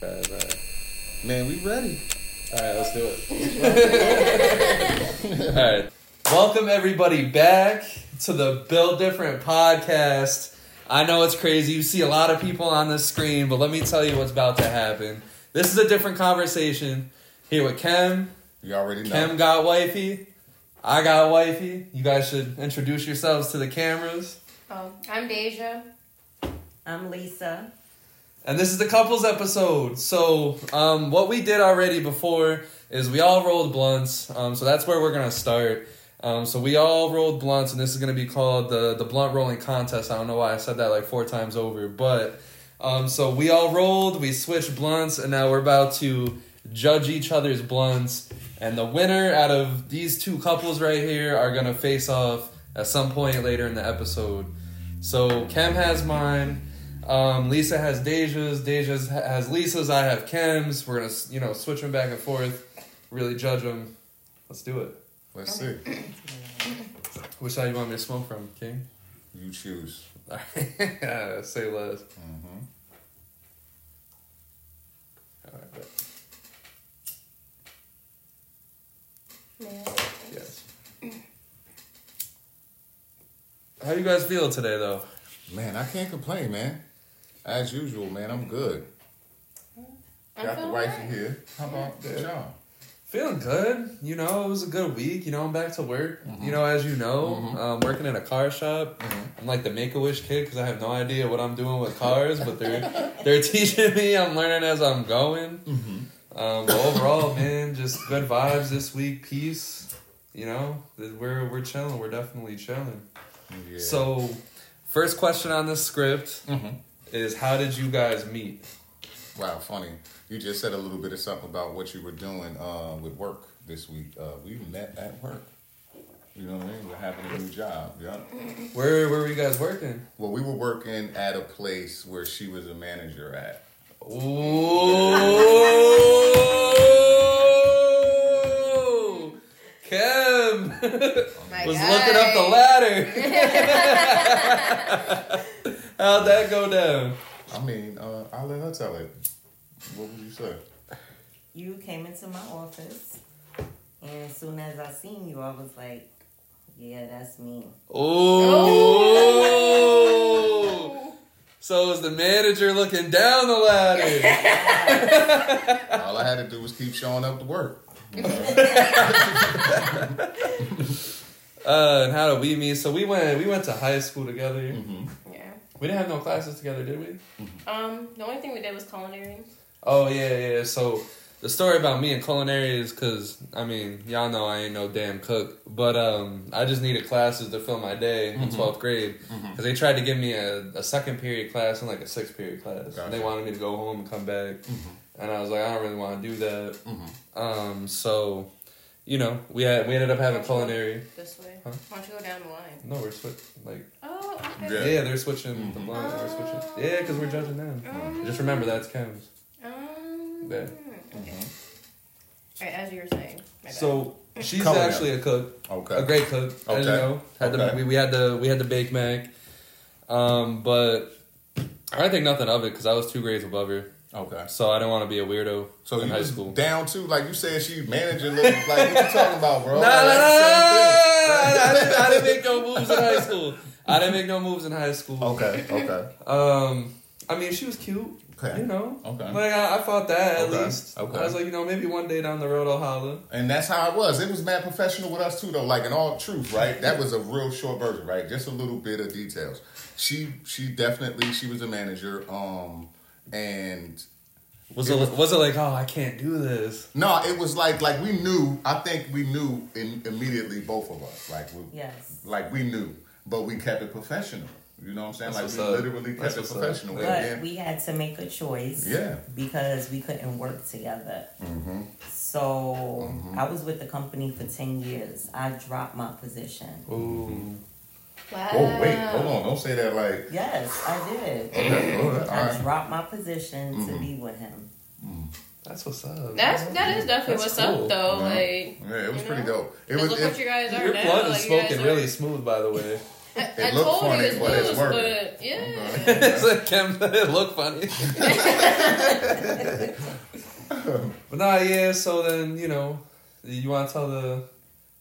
Alright, alright. Man, we ready. Alright, let's do it. Alright. Welcome everybody back to the Built Different podcast. I know it's crazy. You see a lot of people on the screen, but let me tell you what's about to happen. This is a different conversation. Here with Kem. You already know. Kem got wifey. I got wifey. You guys should introduce yourselves to the cameras. Um, I'm Deja. I'm Lisa. And this is the couples episode. So, um, what we did already before is we all rolled blunts. Um, so that's where we're gonna start. Um, so we all rolled blunts, and this is gonna be called the the blunt rolling contest. I don't know why I said that like four times over, but um, so we all rolled, we switched blunts, and now we're about to judge each other's blunts. And the winner out of these two couples right here are gonna face off at some point later in the episode. So Kem has mine. Um, Lisa has Deja's. Deja's has Lisa's. I have Kem's. We're gonna you know switch them back and forth. Really judge them. Let's do it. Let's see. Which side you want me to smoke from, King? You choose. Alright, say less. Mm-hmm. Alright, bet. Man. yes. How you guys feel today, though? Man, I can't complain, man. As usual, man, I'm good. I'm Got the wife wifey alright. here. How about Good. y'all? Feeling good. You know, it was a good week. You know, I'm back to work. You know, as you know, um, working in a car shop. I'm like the Make a Wish kid because I have no idea what I'm doing with cars, but they're they're teaching me. I'm learning as I'm going. Um, but overall, man, just good vibes this week. Peace. You know, we're we're chilling. We're definitely chilling. Yeah. So, first question on the script Mhm. Is how did you guys meet? Wow, funny. You just said a little bit of something about what you were doing uh, with work this week. Uh, we met at work. You know what I mean? We're having a new job. Yeah. Where where were you guys working? Well, we were working at a place where she was a manager at. Ooh, Kem My was guy. looking up the ladder. How'd that go down? I mean, uh, I'll let her tell it. What would you say? You came into my office, and as soon as I seen you, I was like, "Yeah, that's me." Ooh. So it was the manager looking down the ladder. All I had to do was keep showing up to work. Uh, and how did we meet? So we went we went to high school together. Yeah. We didn't have no classes together, did we? Um, the only thing we did was culinary. Oh yeah, yeah. So the story about me and culinary is because I mean y'all know I ain't no damn cook, but um I just needed classes to fill my day in 12th grade because they tried to give me a, a second period class and like a sixth period class. And they wanted me to go home and come back, and I was like I don't really want to do that. Um, so you know we had we ended up having culinary. This way. Huh? Why don't you go down the line? No, we're switch like Oh, okay. Yeah. yeah, they're switching the blind. We're switching. Yeah, because we're judging them. Um, Just remember that's Kem's. Um, Yeah. Okay. Alright, as you were saying. So she's Culinary. actually a cook. Okay. a great cook, as you know. Had Okay. the, we, we had the we had the Bake Mac, um, but I didn't think nothing of it because I was two grades above her, Okay. so I didn't want to be a weirdo So in high school. down too, like you said, she manager. Look, like what you talking about, bro? Nah, nah, nah, nah, I, didn't, I didn't make no moves in high school. I didn't make no moves in high school. Okay. Okay. Um, I mean, she was cute. Okay. You know. Okay. Like I, I thought that at Okay. least. Okay. I was like, you know, maybe one day down the road I'll holler. And that's how it was. It was mad professional with us too, though. Like in all truth, right? That was a real short version, right? Just a little bit of details. She, she definitely, she was a manager. Um, and Was it was it like, oh, I can't do this? no, it was like, like we knew. I think we knew in, immediately, both of us. Like we, Yes, like we knew, but we kept it professional. You know what I'm saying? That's like we up. literally That's kept it professional. But And we had to make a choice. Yeah. Because we couldn't work together. Mhm. So I was with the company for ten years. I dropped my position. Ooh. Wow. Oh wait, hold on! Don't say that like. Yes, I did. Oh, okay, oh, all right, all I right. dropped my position to mm-hmm. be with him. Mm. That's what's up. That's that is definitely That's what's cool. up though. Yeah. Like Yeah, it was pretty know? dope. It 'cause was. look it- what you guys are Your now. blood is like, you smoking are- really smooth, by the way. I, It I looked told funny, you it's but it's working. but yeah. it's like Kem, it look funny. but nah, yeah. So then you know, you want to tell the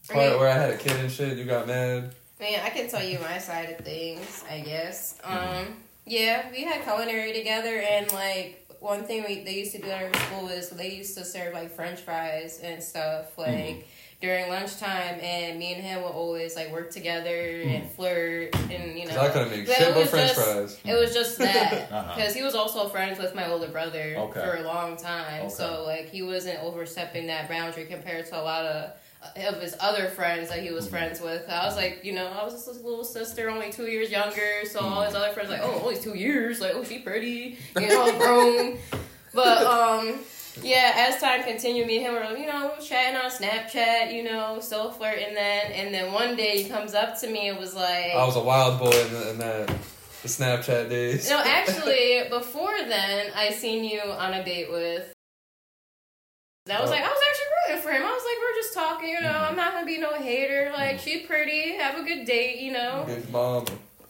part Okay. where I had a kid and shit. You got mad. Man, I can tell you my side of things, I guess. Um, yeah, we had culinary together, and like one thing we they used to do at our school was they used to serve like French fries and stuff like during lunchtime, and me and him would always like work together and flirt, and you know. I couldn't make shit it but was French just- fries. It was just that Uh-huh. because he was also friends with my older brother Okay. for a long time, Okay. so like he wasn't overstepping that boundary compared to a lot of of his other friends that he Mm-hmm. was friends with. I was like, you know, I was just his little sister, only two years younger, so all his other friends like, oh, only two years, like, oh, she pretty, you know, grown. But um, yeah, as time continued, me and him were, you know, chatting on Snapchat, you know, still flirting then, and then one day he comes up to me and was like, I was a wild boy in, the, in that the Snapchat days. no, actually, before then, I seen you on a date with. That was Oh. like, I was actually rooting for him. I was like, we're just talking, you know. Mm-hmm. I'm not gonna be no hater. Like, mm-hmm. she pretty. Have a good date, you know. Good mom.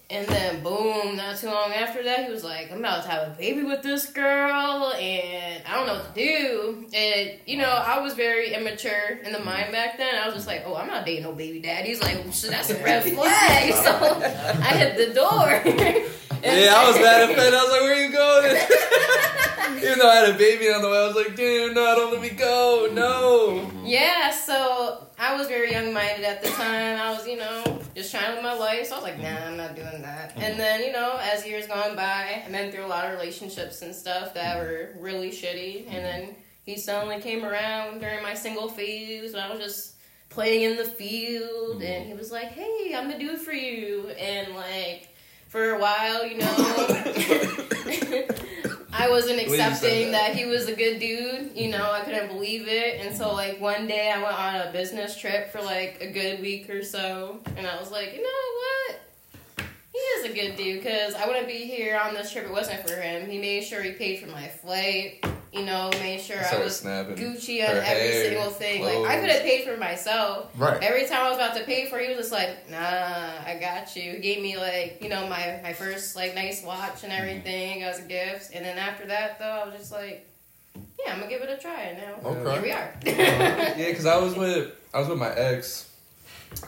And then, boom! Not too long after that, he was like, "I'm about to have a baby with this girl, and I don't know what to do." And you know, I was very immature in the mm-hmm. mind back then. I was just like, "Oh, I'm not dating no baby daddy." He's like, "So that's a red flag." So I hit the door. Yeah, I was mad at Fed. I was like, "Where you going?" Even though I had a baby on the way, I was like, dude, no, don't let me go, no." Yeah, so I was very young minded at the time. I was, you know, just trying to live my life. So I was like, nah, I'm not doing that. Mm-hmm. And then, you know, as years gone by, I've been through a lot of relationships and stuff that mm-hmm. were really shitty. And then he suddenly came around during my single phase when I was just playing in the field. And mm-hmm. he was like, hey, I'm the dude for you. And like, for a while, you know. I wasn't When you said accepting that. that he was a good dude. You know, I couldn't believe it. And so, like, one day I went on a business trip for like a good week or so. And I was like, you know what? He is a good dude because I wouldn't be here on this trip if it wasn't for him. He made sure he paid for my flight. You know, made sure I Started was snapping Gucci on her every hair, single thing. Like, I could have paid for myself. Right. Every time I was about to pay for it, he was just like, nah, I got you. He gave me like, you know, my, my first like nice watch and everything as a gift. And then after that though, I was just like, yeah, I'm gonna give it a try and now. Okay. Here we are. yeah, because I was with I was with my ex,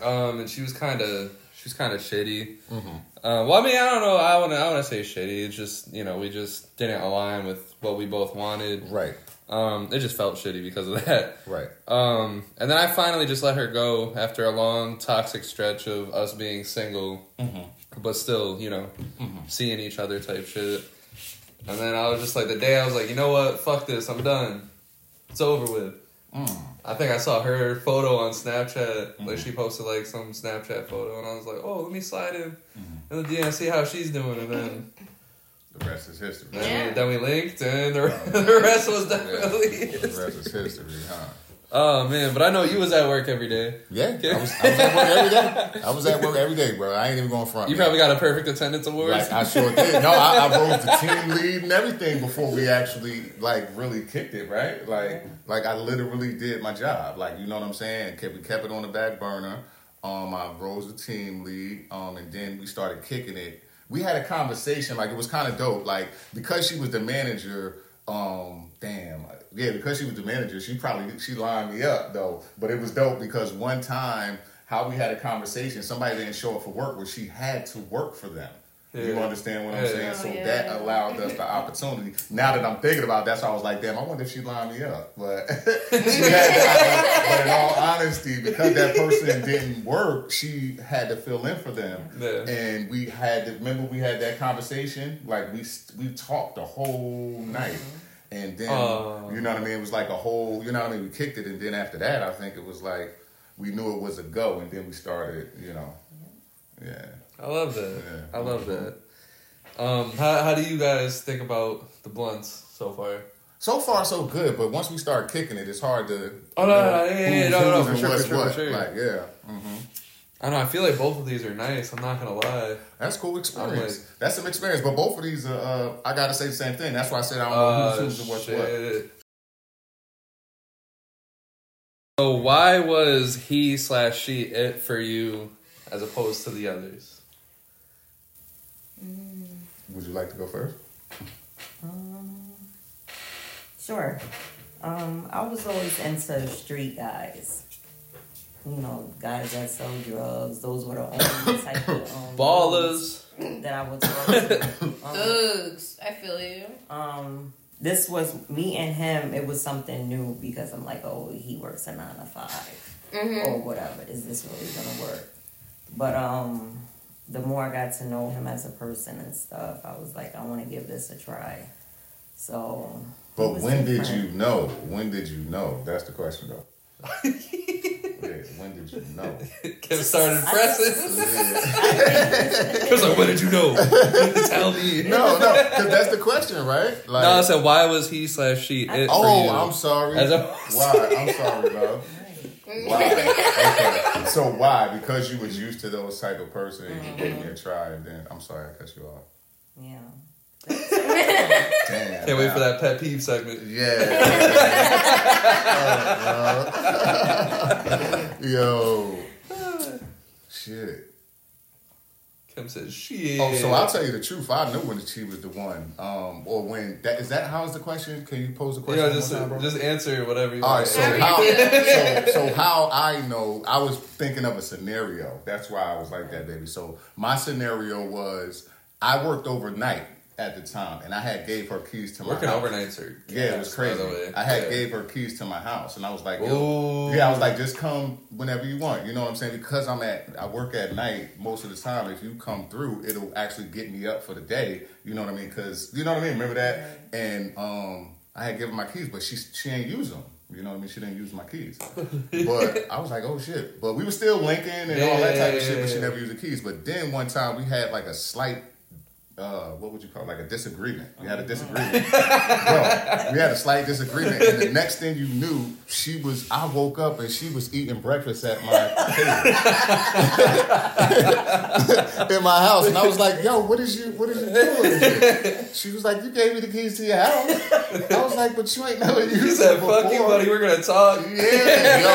um, and she was kind of she was kind of shitty. Mm-hmm. Uh, well, I mean, I don't know. I want to I want to say shitty. It's just you know we just didn't align with what we both wanted. Right. Um, it just felt shitty because of that. Right. Um, and then I finally just let her go after a long toxic stretch of us being single, but still, you know, seeing each other type shit. And then I was just like, the day I was like, you know what, fuck this, I'm done. It's over with. I think I saw her photo on Snapchat. Like mm-hmm. she posted like some Snapchat photo, and I was like, oh, let me slide in mm-hmm. and the DM see how she's doing, and then The rest is history. then, Yeah. we, then we linked, and the, the rest was definitely. The rest is history, huh? Oh man, but I know you was at work every day. Yeah, I was, I was at work every day. I was at work every day, bro. I ain't even going front. You man. probably got a perfect attendance award. Like I sure did. No, I, I rose the team lead and everything before we actually like really kicked it, right? Like, like I literally did my job. Like, you know what I'm saying? Kept we kept it on the back burner. Um, I rose the team lead. Um, and then we started kicking it. We had a conversation. Like it was kind of dope. Like because she was the manager. Um, damn. Yeah, because she was the manager, she probably she lined me up though. But it was dope because one time how we had a conversation, somebody didn't show up for work where she had to work for them. You understand what I'm Yeah. saying? Oh, so yeah. that allowed us the opportunity. Now that I'm thinking about that, so I was like, damn, I wonder if she lined me up. But she had but in all honesty, because that person didn't work, she had to fill in for them. Yeah. And we had to remember we had that conversation. Like we we talked the whole night. Mm-hmm. And then Oh. you know what I mean? It was like a whole you know what I mean, we kicked it and then after that I think it was like we knew it was a go and then we started, you know. Yeah. I love that. Yeah. I love that. Um, how how do you guys think about the blunts so far? So far, so good. But once we start kicking it, it's hard to. Oh, no, no, no, yeah, yeah, no, no, for sure, for sure, for sure. Like, yeah, hmm I don't know. I feel like both of these are nice. I'm not gonna lie. that's cool experience. like- that's some experience. But both of these, uh, uh, I gotta say the same thing. That's why I said I don't know Uh, who's who's and what's what. So why was he slash she it for you as opposed to the others? Would you like to go first? Um, sure. Um, I was always into street guys. You know, guys that sell drugs. Those were the only type of um, Ballers. that I would talk to. Um, Thugs. I feel you. um, this was me and him. It was something new because I'm like, oh, he works a nine to 5 Mm-hmm. or whatever. Is this really gonna work? But um, the more I got to know him as a person and stuff, I was like, I want to give this a try. So. But was when did you know? When did you know? That's the question, though. yeah, when did you know? Kem started I- pressing. Yeah. Was like, "What did you know? Tell me." No, no, because that's the question, right? Like, No, I said, why was he slash she it for oh, you? I'm sorry. As a- why? I'm sorry, love. Why? Okay. So why? Because you was used to those type of person and you gave me a uh-huh. try, and then I'm sorry I cut you off. Yeah. Damn. Can't wait for that pet peeve segment. Yeah. Oh. Yo. Shit. Kem says, "Shit." Oh, so I'll tell you the truth. I knew when she was the one. Um, or when that is that how is the question? Can you pose the question? know, one just time, just answer whatever you All want. right, so how, so, so how I know, I was thinking of a scenario. That's why I was like that, baby. So my scenario was I worked overnight at the time, and I had gave her keys to my Working house. overnights are Yeah, it was crazy. By the way. I had Yeah. gave her keys to my house, and I was like, Yo, yeah, I was like, just come whenever you want. You know what I'm saying? Because I'm at, I work at night most of the time. If you come through, it'll actually get me up for the day. You know what I mean? Because you know what I mean. Remember that? And um, I had given my keys, but she she ain't use them. You know what I mean? She didn't use my keys. but I was like, oh shit. But we were still linking and all that type of shit, but she Yeah. never used the keys. But then one time we had like a slight uh, what would you call it? like a disagreement? We had a disagreement, bro. We had a slight disagreement, and the next thing you knew, she was. I woke up and she was eating breakfast at my table in my house, and I was like, "Yo, what is you? What is you doing?" She was like, "You gave me the keys to your house." I was like, "But you ain't never used it said, before." "Fuck you, buddy. We're gonna talk." Yeah, yo.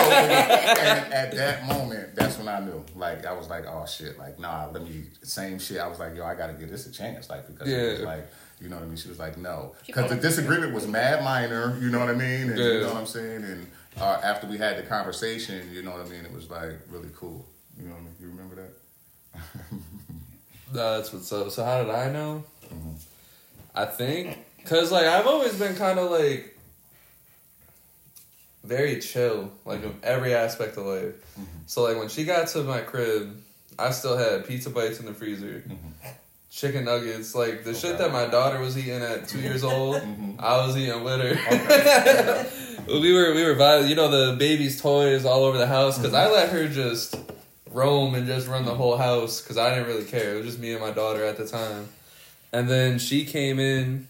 And at that moment, that's when I knew. Like, I was like, oh shit. Like, nah, let me. Same shit. I was like, yo, I gotta give this a chance. Like, because it was like, you know what I mean? She was like, no, because the disagreement was mad minor. You know what I mean? And you know what I'm saying? And uh, after we had the conversation, you know what I mean? It was like really cool. You know what I mean? You remember that? That's what's up. So how did I know? Mm-hmm. I think because like I've always been kind of like very chill, like in every aspect of life. Mm-hmm. So like when she got to my crib, I still had pizza bites in the freezer, Mm-hmm. Chicken nuggets, like the shit that my daughter was eating at two years old. Mm-hmm. I was eating with her. we were we were vibing, you know the baby's toys all over the house because I mm-hmm. let her just roam and just run the mm-hmm. whole house because I didn't really care. It was just me and my daughter at the time. And then she came in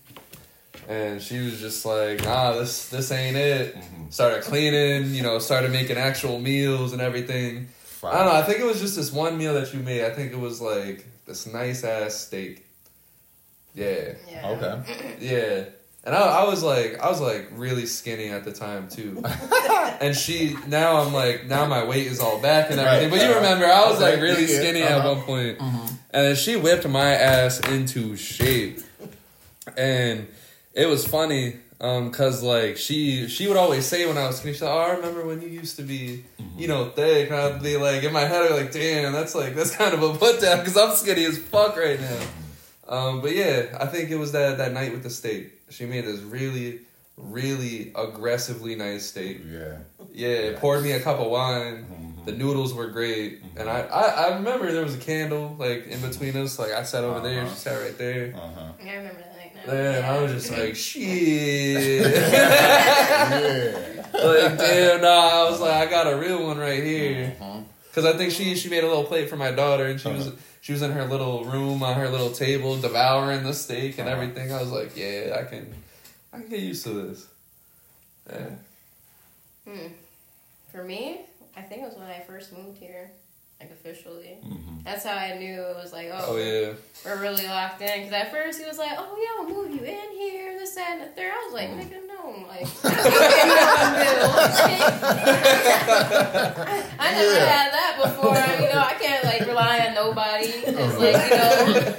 and she was just like, nah, this this ain't it. Mm-hmm. Started cleaning, you know, started making actual meals and everything. I don't know, I think it was just this one meal that you made. I think it was like this nice ass steak. Yeah. Yeah. Okay. Yeah. And I, I was like, I was like really skinny at the time too. and she, now I'm like, now my weight is all back and everything. Right. But you remember, I was like really skinny at uh-huh. one point. And then she whipped my ass into shape. And it was funny, um, cause like she, she would always say when I was skinny, she's like, oh, I remember when you used to be, you know, thick. And I'd be like, in my head, I'd be like, damn, that's like, that's kind of a put down, cause I'm skinny as fuck right now. Um, but yeah, I think it was that that night with the steak. She made this really, really aggressively nice steak. Yeah. Yeah, poured me a cup of wine. The noodles were great, and I, I I remember there was a candle like in between us. Like I sat over there, she sat right there. Uh huh. Yeah, I remember that night now. Yeah, and I was just like, shit. Yeah. like damn, nah. I was like, I got a real one right here. Uh-huh. Cause I think she she made a little plate for my daughter, and she was Uh-huh. she was in her little room on her little table devouring the steak and Uh-huh. everything. I was like, yeah, I can I can get used to this. Yeah. Hmm. For me, I think it was when I first moved here. Like officially. Mm-hmm. That's how I knew it was like, oh, Oh yeah. we're really locked in. Because at first he was like, oh yeah, we'll move you in here, this, that, and the third. I was like, nigga, no, like, I never Yeah. had that before. You know, I can't like rely on nobody. It's like you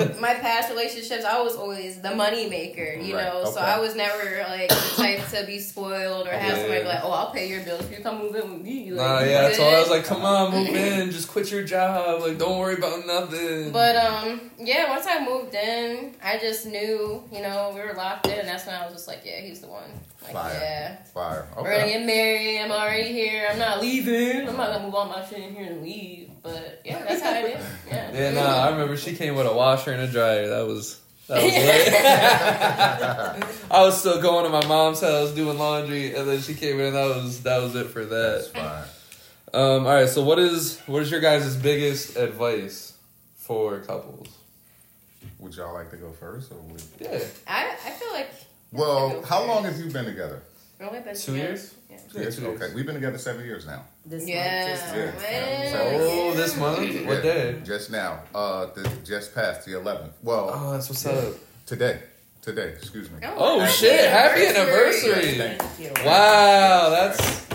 know, my past relationships, I was always the money maker. You Right, know, so. I was never like the type to be spoiled or have Yeah. somebody like, oh, I'll pay your bills if you come move in with me. Like, Nah, yeah, that's all. I was like, come on, move in, just quit your job. Like, don't worry about nothing. But um, yeah. Once I moved in, I just knew, you know, we were locked in, and that's when I was just like, yeah, he's the one. Like, Fire. yeah, Fire. we're gonna Okay. get married. I'm already here. I'm not leaving. I'm not gonna move all my shit in here and leave. But yeah, that's how I did. Yeah. yeah, nah, I remember she came with a washer and a dryer. That was that was lit. I was still going to my mom's house doing laundry, and then she came in. and That was that was it for That's that. fine. Um, all right. So what is what is your guys' biggest advice for couples? Would y'all like to go first, or would? Yeah, I I feel like. Well, how long have you been together? Really been Two together. years? Yeah. Yeah, Yes. two years. Okay, we've been together seven years now. This Yeah, month, just- Yeah. Oh, this month? What Yeah, day? Just now. Uh, the, just past the 11th. Well, Oh, that's what's up. today. Today. Excuse me. Oh happy shit! Happy anniversary! Thank Thank you. Wow, that's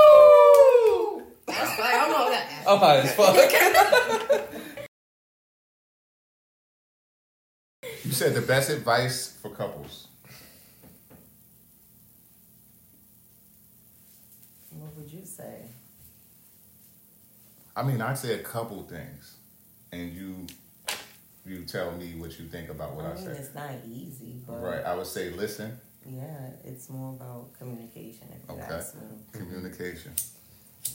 Oh, that's fine. I don't know that. I'm high as fuck. You said the best advice for couples. What would you say? I mean, I'd say a couple things, and you you tell me what you think about what I, I mean, said. it's not easy, but Right. I would say listen, yeah, it's more about communication. If you Okay. ask me. communication,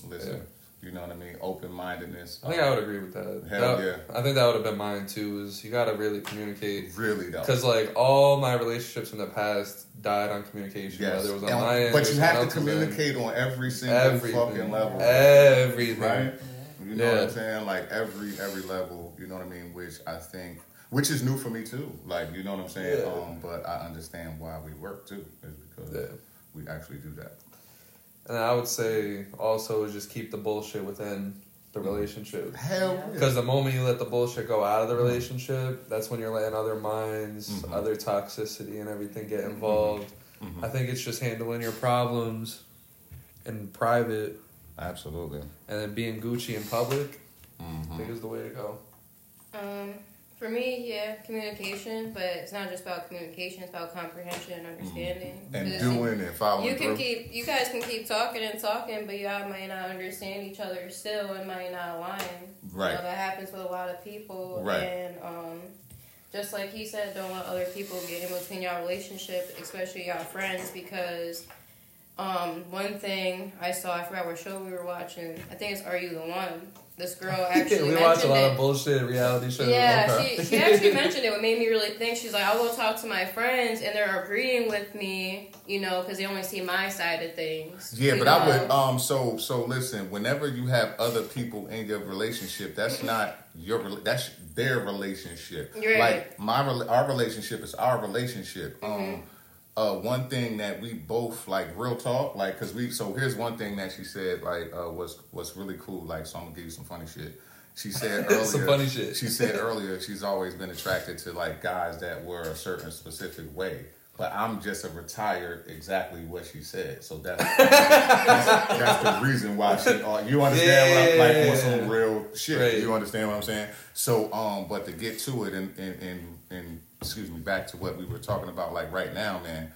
listen. Yeah. You know what I mean? Open mindedness. I think I would agree with that. Hell That- yeah. I think that would have been mine too. Is you got to really communicate Really though. because like all my relationships in the past died on communication. Yes. Whether it was on And- my end, but you have to end. communicate on every single everything, fucking level. everything. right? You know what I'm saying? Like every every level, you know what I mean? Which I think, which is new for me too. Like you know what I'm saying? Yeah. Um, but I understand why we work too, is because Yeah. we actually do that. And I would say also just keep the bullshit within the relationship. Hell Yeah. Because the moment you let the bullshit go out of the relationship, that's when you're letting other minds, Mhm. other toxicity, and everything get involved. Mhm. I think it's just handling your problems in private Absolutely. and then being Gucci in public. I Mhm. think is the way to go. Um, for me, yeah, communication, but it's not just about communication; it's about comprehension and understanding. And 'Cause doing and following You can through. keep, you guys can keep talking and talking, but y'all might not understand each other still, and might not align. You Right. know, that happens with a lot of people, Right. and um, just like he said, don't let other people get in between y'all relationship, especially y'all friends, because. Um, one thing I saw, I forgot what show we were watching. I think it's Are You the One? This girl actually we watch a lot it. of bullshit reality shows. Yeah, she, she actually mentioned it. What made me really think she's like, I'll go talk to my friends, and they're agreeing with me, you know, because they only see my side of things. Yeah, but I would um so so listen, whenever you have other people in your relationship, that's not your that's their relationship. Right. Like my our relationship is our relationship. Mm-hmm. Um uh one thing that we both like real talk like cuz we so here's one thing that she said like uh was was really cool like so I'm to give you some funny shit. She said earlier Some funny shit. She said earlier she's always been attracted to like guys that were a certain specific way. But I'm just a retired exactly what she said. So that's that's, that's the reason why she. Uh, you understand what I'm like on some real shit. Right. You understand what I'm saying? So, um, but to get to it and and and, and excuse me, back to what we were talking about, like right now, man.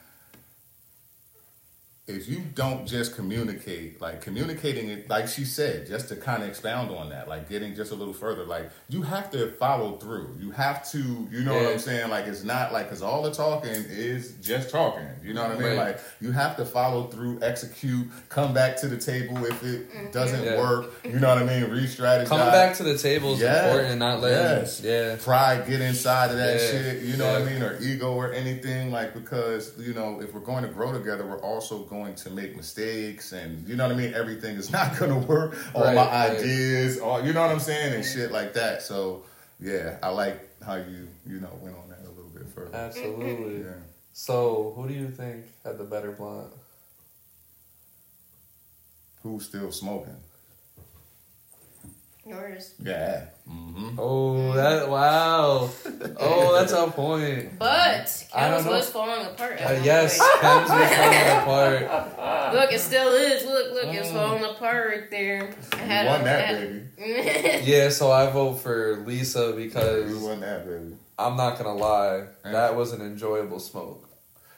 If you don't just communicate, like communicating it, like she said, just to kind of expound on that, like getting just a little further, like you have to follow through. You have to, you know what I'm saying? Like it's not like because all the talking is just talking. You know what I mean? Right. Like you have to follow through, execute, come back to the table if it mm-hmm. doesn't Yeah. work. You know what I mean? Re-strategize. Coming back to the table is Yeah. important and not letting. Yes. Yeah. pride get inside of that Yeah. shit. You know what I mean? Or ego or anything like because you know if we're going to grow together, we're also going to make mistakes and you know what I mean. Everything is not going to work. All Right, my right. ideas, all you know what I'm saying, and shit like that. So yeah, I like how you you know went on that a little bit further. Absolutely. Yeah. So, who do you think had the better blunt? Who's still smoking? Yours. Yeah. Mm-hmm. Oh, that wow. Oh, that's a point. But I don't know. was falling apart. Uh, yes, point. Was falling apart. Look, it still is. Look, look, it's Mm. falling apart right there. I You won a- that, had- baby. Yeah, so I vote for Lisa You because won that, baby. I'm not gonna lie, that was an enjoyable smoke.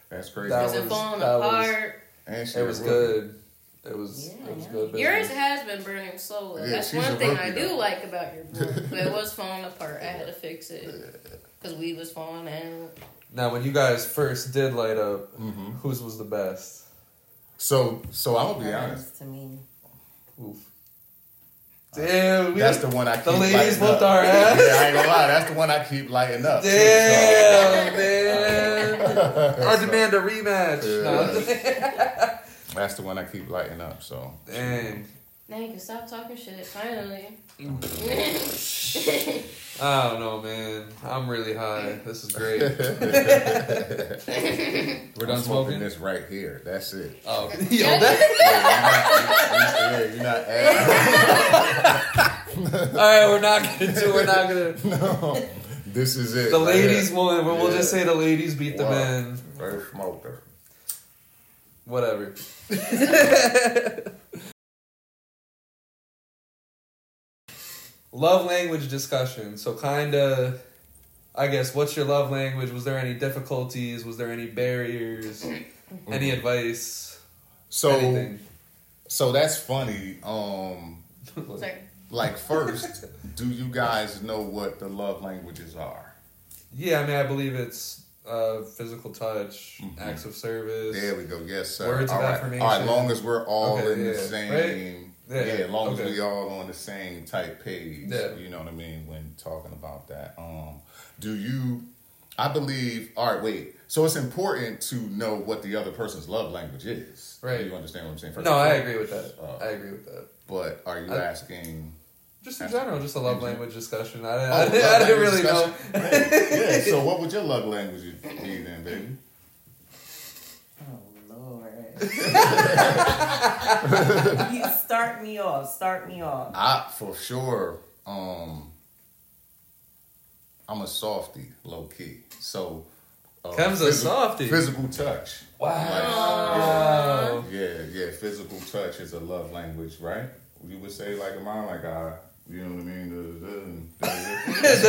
That's crazy. That Was it falling that was- apart? and It was a rookie. good. It was Yeah, it was yeah. good. Yours has been burning slowly. Yeah, That's one thing I do though. like about your book. But it was falling apart. I had to fix it because weed was falling out. Now, when you guys first did light up, Mhm. whose was the best? So, so I'm gonna be honest. To me, Oof. Damn, we That's the one I keep the ladies lighting whooped up. our ass. Yeah, I ain't gonna lie. That's the one I keep lighting up. too, so- Damn, man. I demand a rematch. Yeah. That's the one I keep lighting up. So No. Dang. Now you can stop talking shit. Finally. I don't know, man. I'm really high. This is great. We're I'm done smoking smoking. this right here. That's it. Oh, yo, that. Yeah, you're not, you- yeah, you're not. All right, we're not gonna do. We're not gonna. no, this is it. The ladies here. won, but we'll Yeah. just say the ladies beat the Wow. men. First smoker. Whatever. love language discussion. So, kind of, I guess, what's your love language? Was there any difficulties? Was there any barriers? Any advice? So, anything? so that's funny. Um, Sorry. like first, do you guys know what the love languages are? Yeah, I mean, I believe it's uh, physical touch, Mhm. acts of service. There we go. Yes, sir. Words of all right. affirmation. All right. Long as we're all Okay, in the same. Right? Yeah, Yeah, as long okay. as we all on the same type page. Yeah. You know what I mean when talking about that. Um, do you? I believe. All right. Wait. So it's important to know what the other person's love language is. Right. You understand what I'm saying? First No, I agree with that. Uh, I agree with that. But are you I- asking? Just in general, just a love language discussion. I, didn't- Oh, I, didn't- I didn't language really know. discussion? yeah. So what would your love language be then, baby? oh lord. you start me off. Start me off. I for sure. Um, I'm a softy, low key. So. Uh, Kem's a physi- softy. Physical touch. Wow. Yeah, yeah. Physical touch is a love language, right? You would say like mine, like I, you know what I mean? That's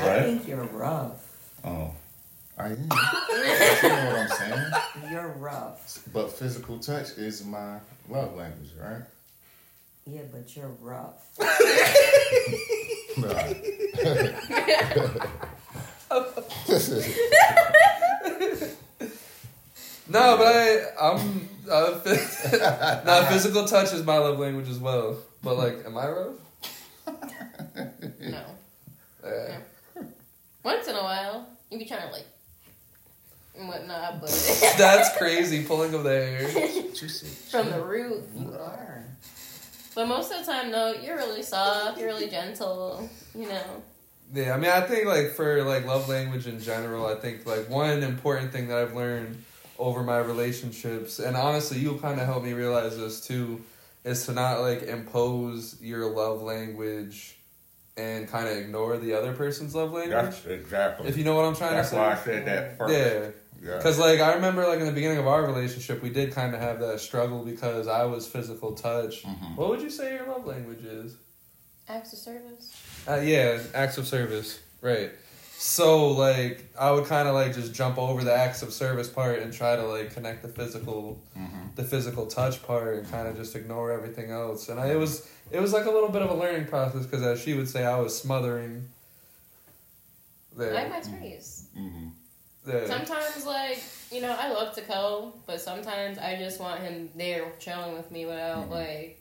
I right. think you're rough. Oh, I am. you know what I'm saying? You're rough. But physical touch is my love language, right? Yeah, but you're rough. No, but I, I'm. Uh, phys- no, physical touch is my love language as well. But like, am I rough? No. Yeah. Once in a while, you be trying to like and whatnot, but That's crazy. Pulling of the hair. from the root. You are. But most of the time, no, you're really soft. You're really gentle. You know. Yeah, I mean, I think like for like love language in general, I think like one important thing that I've learned over my relationships, and honestly, you kind of helped me realize this too, is to not like impose your love language and kind of ignore the other person's love language. That's exactly. If you know what I'm trying That's to say. That's why I said that first. Yeah. Yeah. Because like I remember like in the beginning of our relationship, we did kind of have that struggle because I was physical touch. Mhm. What would you say your love language is? Acts of service. Uh, yeah, acts of service. Right. So like I would kind of like just jump over the acts of service part and try to like connect the physical, Mhm. the physical touch part and kind of just ignore everything else. And I, it was it was like a little bit of a learning process because as she would say, I was smothering. I like There. my space. Mhm. there. Sometimes, like you know, I love to cuddle, but sometimes I just want him there chilling with me without like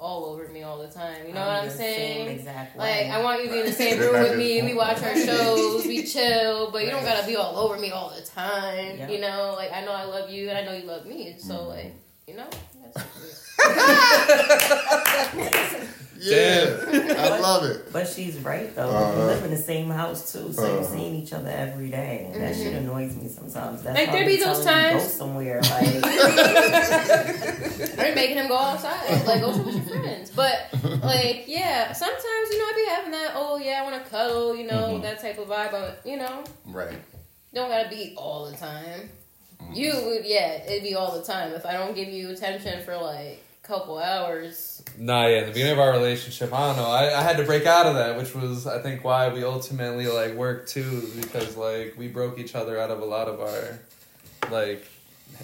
all over me all the time. You know what I'm saying? Exactly. Like. I want you to be in the same room with me. We watch our shows, we chill, but you don't gotta be all over me all the time. Yeah. You know, like I know I love you and I know you love me. So Mhm. like, you know, Yeah, I love it. But she's right though. Uh-huh. we live in the same house too, so you're Uh-huh. seeing each other every day. And that shit annoys me sometimes. That's Like, there I be be those times- Go somewhere. Like I'm making him go outside. Like go chill with your friends. But like, yeah, sometimes you know I be having that. Oh yeah, I want to cuddle, you know, Mhm. that type of vibe. But you know, Right. don't gotta be all the time. Mm-hmm. You would, yeah, it'd be all the time. If I don't give you attention for like a couple hours, Nah, yeah, in the beginning of our relationship, I don't know. I, I had to break out of that, which was I think why we ultimately like worked too, because like we broke each other out of a lot of our like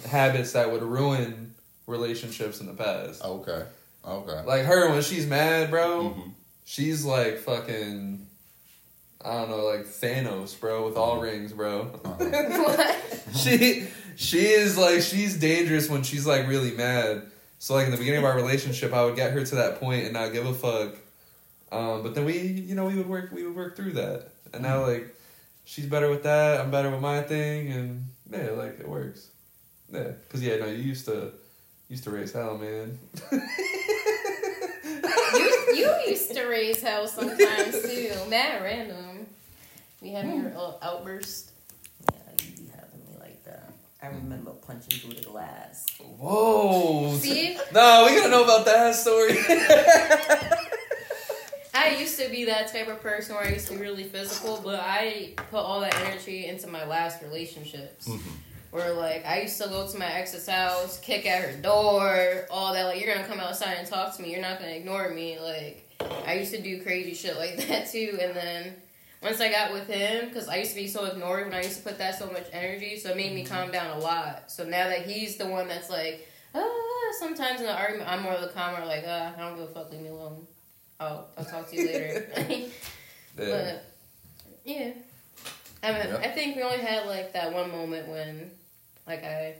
habits that would ruin relationships in the past. Okay. Okay. Like her when she's mad, bro, Mhm. she's like fucking I don't know, like Thanos, bro, with all rings, bro. Uh-huh. what? she she is like she's dangerous when she's like really mad. So like in the beginning of our relationship, I would get her to that point and not give a fuck. Um, but then we, you know, we would work we would work through that. And now like she's better with that, I'm better with my thing, and yeah, like it works. Yeah, cause yeah, no, you used to used to raise hell, man. you you used to raise hell sometimes too. Mad random. We have your little outburst. Yeah, you be having me like that. I remember punching through the glass. Whoa. See? No, we gotta know about that story. I used to be that type of person where I used to be really physical, but I put all that energy into my last relationships. Mm-hmm. Where like I used to go to my ex's house, kick at her door, all that. Like you're gonna come outside and talk to me. You're not gonna ignore me. Like I used to do crazy shit like that too. And then once I got with him, because I used to be so ignored when I used to put that so much energy, so it made me calm down a lot. So now that he's the one that's like, ah, sometimes in the argument I'm more of the calmer, like, ah, I don't give a fuck, leave me alone. I'll I'll talk to you later. yeah. But yeah, I mean, Yep. I think we only had like that one moment when, like, I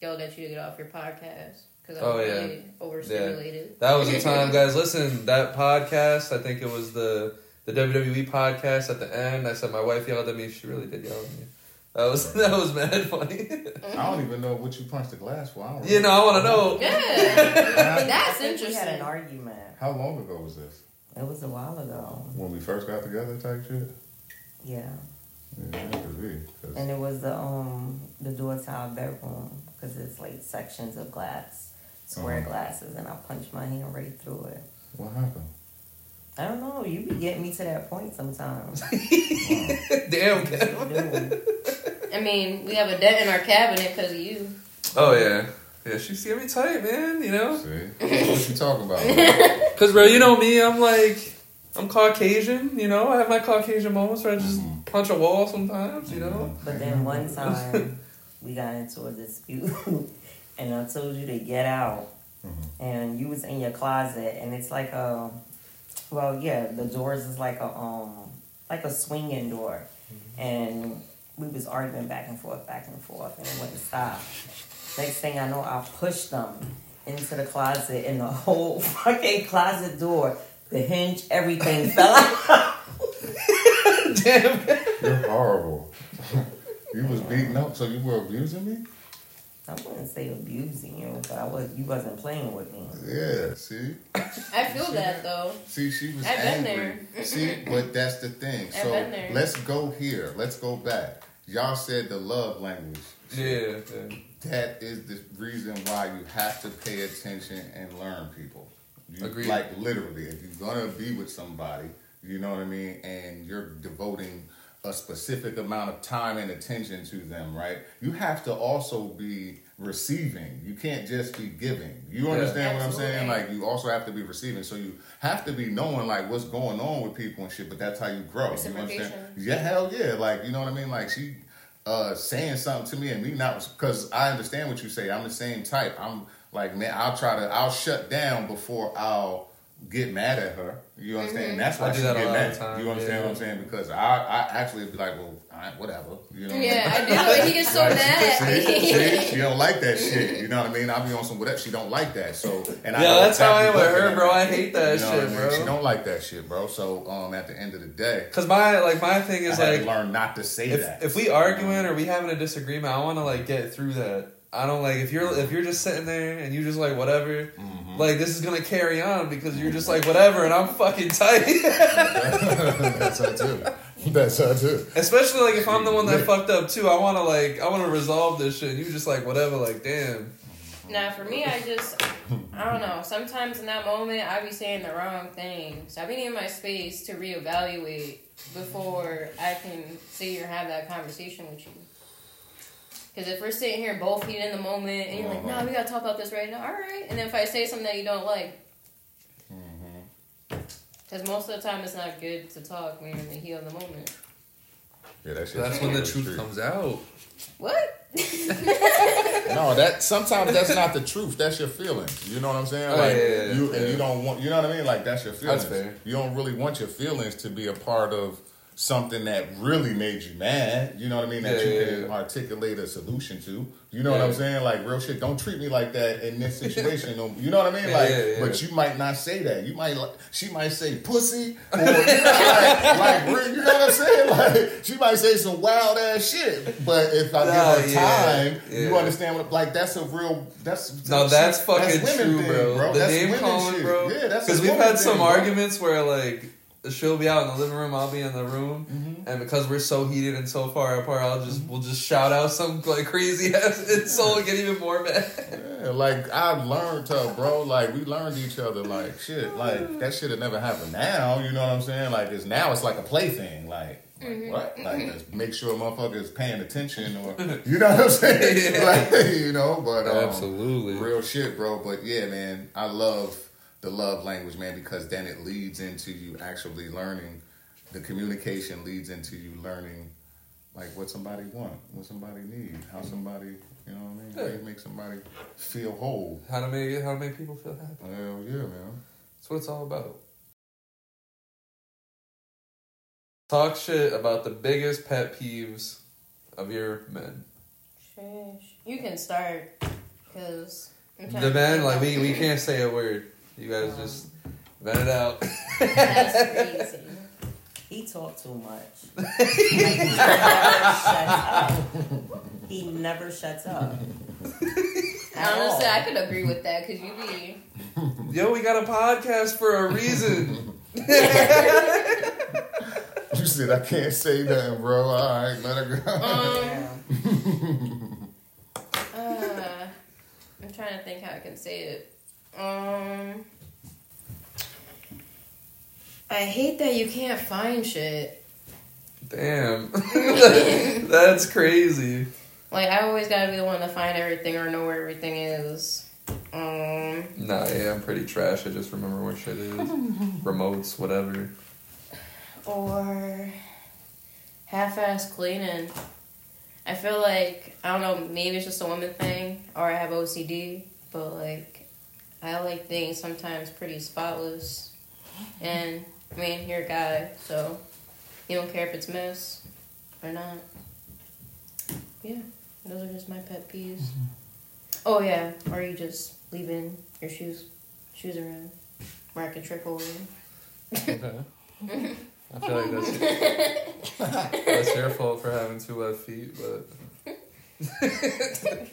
yelled at you to get off your podcast because I Oh, was yeah. really overstimulated. That was the time, guys. Listen, that podcast. I think it was the the WWE podcast. At the end, I said my wife yelled at me. She really did yell at me. That was that was mad funny. I don't even know what you punched the glass for. I don't you know, I want to know. Yeah, I that's think We had an interesting. argument. How long ago was this? It was a while ago. When we first got together, type shit. Yeah. Yeah, that could be. 'cause- And it was the um the door to our bedroom because it's like sections of glass, square Uh-huh. glasses, and I punched my hand right through it. what happened? I don't know. You be getting me to that point sometimes. Damn. You Kev. do. I mean, we have a dent in our cabinet because of you. Oh yeah, yeah. She's getting me tight, man. You know, See, what you talking about? cause bro, you know me. I'm like, I'm Caucasian. You know, I have my Caucasian moments where I just Mhm. punch a wall sometimes. You know. But then one time we got into a dispute, and I told you to get out, Mhm. and you was in your closet, and it's like a, well, yeah, the doors is like a um like a swinging door, and we was arguing back and forth, back and forth, and it wouldn't stop. Next thing I know, I pushed them into the closet, and the whole fucking closet door, the hinge, everything fell out. Damn. You're horrible. you was beating up, so you were abusing me. I wouldn't say abusing you, but I was you wasn't playing with me. Yeah. See, I feel that though. see, she was I've been angry. See, but that's the thing. I've So been there. let's go here. Let's go back. Y'all said the love language. Yeah. yeah. That is the reason why you have to pay attention and learn people. You, Agreed. Like literally, if you're gonna be with somebody, you know what I mean, and you're devoting a specific amount of time and attention to them, right? You have to also be receiving. You can't just be giving. You Yeah. understand what I'm saying? Like you also have to be receiving. So you have to be knowing like what's going on with people and shit. But that's how you grow. You understand? Yeah, hell yeah. Like you know what I mean? Like she uh saying something to me and me not because I understand what you say. I'm the same type. I'm like man, I'll try to I'll shut down before I'll get mad at her. You understand? Mm-hmm. That's why I do she that a get mad. time, you understand yeah. what I'm saying? Because I I actually be like, well, all right, whatever. You know? what Yeah, I mean? do. And he gets so Right. mad at See, see, she don't like that shit. You know what I mean? I'll be on some whatever. She don't like that. So and I Yeah, know that's how I am with her, bro. I hate that You know shit, I mean? bro. She don't like that shit, bro. So um, at the end of the day, Cause my like my thing is had like to learn not to say if that. if we arguing or we having a disagreement, I want to like get through that. I don't like if you're if you're just sitting there and you just like whatever, Mm-hmm. like this is gonna carry on because you're just like whatever, and I'm fucking tight. That's her too. That's her too. Especially like if I'm the one that fucked up too, I want to like I want to resolve this shit. And you just like whatever, like damn. Now, for me, I just, I don't know. Sometimes in that moment, I be saying the wrong thing. So I be needing my space to reevaluate before I can sit here and have that conversation with you. Because if we're sitting here both heated in the moment and you're like, no, we uh-huh. gotta talk about this right now, all right. And then if I say something that you don't like, mm-hmm. because most of the time it's not good to talk when you're in the heat of the moment. Yeah, that shit's That's when the really truth comes out. What? No, that sometimes that's not the truth. That's your feelings. You know what I'm saying? Oh, Like yeah, yeah, yeah. you and you don't want. You know what I mean? Like that's your feelings. That's fair. You don't really want your feelings to be a part of something that really made you mad. You know what I mean? That Yeah, you yeah, can yeah. articulate a solution to. You know what I'm saying? Like real shit. Don't treat me like that in this situation. No- you know what I mean? Yeah, Like, yeah, yeah. but you might not say that. You might. like She might say pussy, or you know, like, like you know what I'm saying? Like she might say some wild ass shit. But if I Nah, give her yeah, time, you understand what? Like that's a real. That's No, that's fucking women true, thing, bro. The That's name women calling, shit. bro. Yeah, that's because we've had some bro. arguments where like she'll be out in the living room, I'll be in the room, Mm-hmm. and because we're so heated and so far apart, I'll just we'll just shout out some like crazy ass insult and get even more mad. Yeah, like I learned her, bro. Like we learned each other. Like shit. Like that should have never happened. Now, you know what I'm saying? Like it's now it's like a plaything. Like. Like what? Like let's make sure motherfuckers paying attention, or you know what I'm saying? Yeah. Like you know, but um, Absolutely. real shit, bro. But yeah, man, I love the love language, man, because then it leads into you actually learning. The communication leads into you learning, like what somebody want, what somebody need, how mm-hmm. somebody, you know what I mean, how you make somebody feel whole. How to make how to make people feel happy. Hell yeah, man. That's what it's all about. Talk shit about the biggest pet peeves of your men. Trish. You can start, because. The men, like we we can't say a word. You guys just vent it out. That's crazy. He talk too much. Like, he never shuts up. He never shuts up. Honestly. I could agree with that because you be. Yo, we got a podcast for a reason. You said I can't say nothing, bro. All right, let her go. Um, uh, I'm trying to think how I can say it. Um, I hate that you can't find shit. Damn, that's crazy. Like I always gotta be the one to find everything or know where everything is. Um, Nah, yeah, I'm pretty trash. I just remember where shit is. Remotes, whatever. or half-ass cleaning. I feel like I don't know. Maybe it's just a woman thing, or I have OCD. But like, I like things sometimes pretty spotless. And I mean, you're a guy, so you don't care if it's mess or not. Yeah, those are just my pet peeves. Mm-hmm. Oh yeah, or you just leaving your shoes shoes around where I can trip over. Okay. I feel like that's that's your fault for having two left feet, but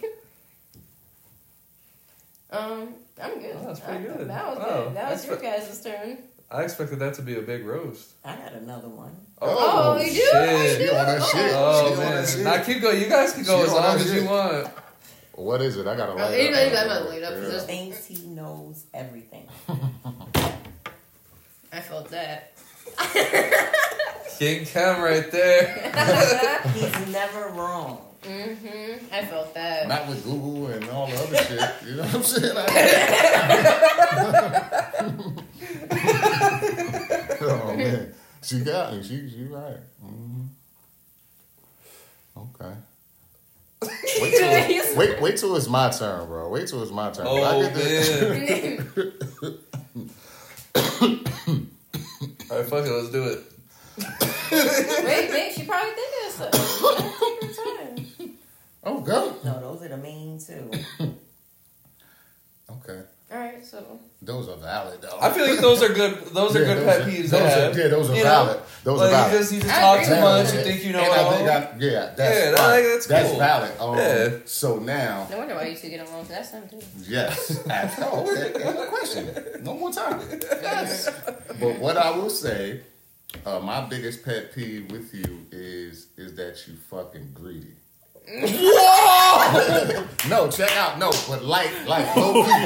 Um, I'm good. Oh, that's pretty I- good. That was Wow. good. That was your That's guys' turn. I expected that to be a big roast. I got another one. Oh, you do? Oh, you shit. do? She on that shit. Oh on man, shit. now keep going. You guys can go She as long that as you want. What is it? I gotta light you up. know you gotta light up for Yeah. this. Thinks he knows everything. I felt that. King Kem right there. He's never wrong. Mm-hmm. I felt that. Not with Google and all the other shit. You know what I'm saying? oh man, she got me. She she right. hmm Okay. Wait till, wait, wait till it's my turn, bro. Wait till it's my turn. When I Oh get this- man. All right, fuck it. Let's do it. Wait, wait. She probably thinking of something. Take her time. Oh, go. No, those are the main two. Okay. All right, so Those are valid, though. I feel like those are good. Those are Yeah, good those pet are- peeves those to are- have. yeah, those are You know? valid. Those like are valid. you just you just talk too much. that. You think you know and it I think I, yeah, that's Yeah, that- right. that's that's cool. valid. Um, Yeah. So now, no wonder why you two get along. 'cause That's them too. yes, ask, oh, okay, no question, no more time. Yes, but what I will say, uh, my biggest pet peeve with you is is that you fucking greedy. Whoa! No, check out. No, but like, like, low key.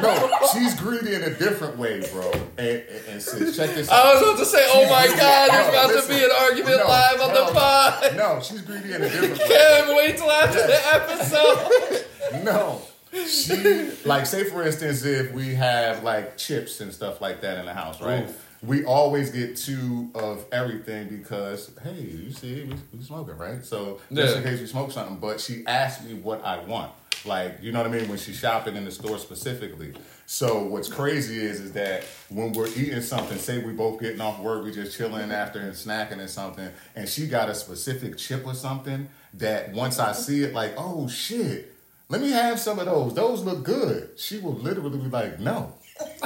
No, she's greedy in a different way, bro. And, and, and sis, check this out. I was about to say, oh my She's god, greedy. there's No, about listen. to be an argument No, live on hell the no. pod. No, she's greedy in a different way. Can't wait till after the episode. No. She like say for instance if we have like chips and stuff like that in the house, right? Oof. We always get two of everything because hey, you see, we, we smoking, right? So just Yeah. in case we smoke something, but she asked me what I want. Like, you know what I mean? When she's shopping in the store specifically. So what's crazy is is that when we're eating something, say we both getting off work, we just chilling after and snacking and something, and she got a specific chip or something that once I see it, like, oh shit, let me have some of those. Those look good. She will literally be like, no.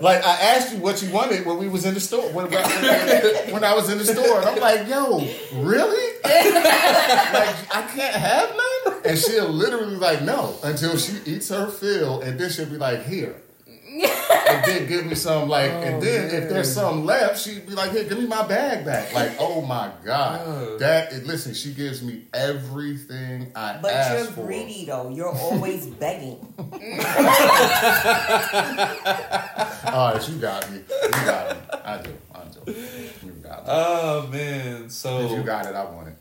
like I asked you what you wanted when we was in the store when, when, when I was in the store and I'm like, yo, really? like I can't have none? And she'll literally like, no, until she eats her fill and then she'll be like, here. And then give me some like and then if there's some left, she'd be like, "Hey, give me my bag back. Like, oh my God. Oh. That listen, she gives me everything I But ask you're for. greedy though. You're always begging. All right, you got me. You got me. I do. I do. You got me. Oh man, if so you got it, I want it.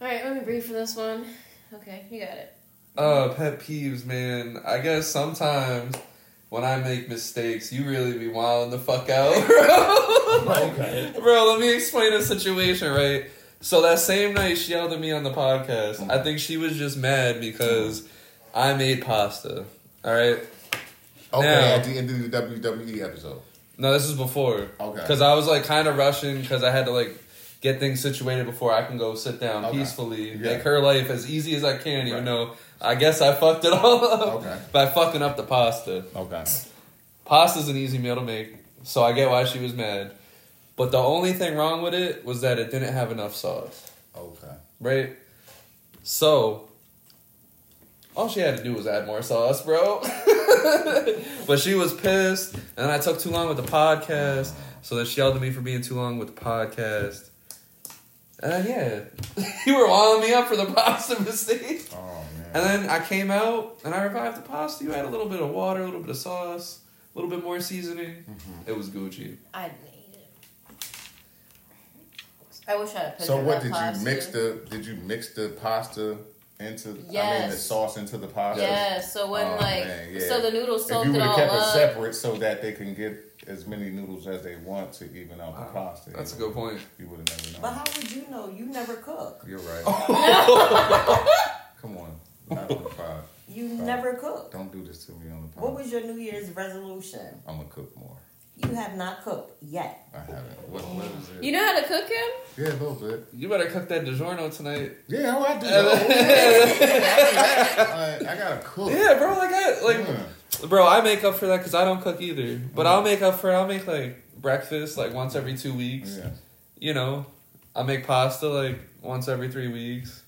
All right, let me breathe for this one. Okay, you got it. uh pet peeves, man. I guess sometimes when I make mistakes, you really be wilding the fuck out, bro. Okay. Bro, let me explain the situation, right? So that same night she yelled at me on the podcast. I think she was just mad because I made pasta. All right. Okay, Now- at the end of the WWE episode. No, this is before. Okay. Because I was like kind of rushing because I had to like get things situated before I can go sit down Okay. peacefully, Yeah. make her life as easy as I can, even Right. though I guess I fucked it all up Okay. by fucking up the pasta. Okay. Pasta's an easy meal to make, so I get why she was mad. But the only thing wrong with it was that it didn't have enough sauce, Okay. right? So all she had to do was add more sauce, bro. but she was pissed, and I took too long with the podcast, so then she yelled at me for being too long with the podcast. And then, yeah, you were walling me up for the pasta mistake. Oh. And then I came out and I revived the pasta. You had a little bit of water, a little bit of sauce, a little bit more seasoning. Mm-hmm. It was Gucci. I didn't eat it. I wish I had a So what that did pasta. you mix the? Did you mix the pasta into? I mean the sauce into the pasta. Yeah, so when Oh, like man, yeah. so the noodles If you it would have all kept it separate so that they can get as many noodles as they want to even out the pasta. That's a you good point. You would have never known. But how would you know? You never cook. You're right. Come on, not on the pod. You never cook. Don't do this to me on the pod. What was your New Year's resolution? I'm gonna cook more. You have not cooked yet. I haven't. What, what is it? You know how to cook him? yeah, a little bit. You better cook that DiGiorno tonight. Yeah, oh, I do. that. I, I gotta cook. Yeah, bro. Like I like, Yeah. bro. I make up for that because I don't cook either. But I'll make up for. it. I'll make like breakfast like once every two weeks. Yeah. You know, I'll make pasta like once every three weeks.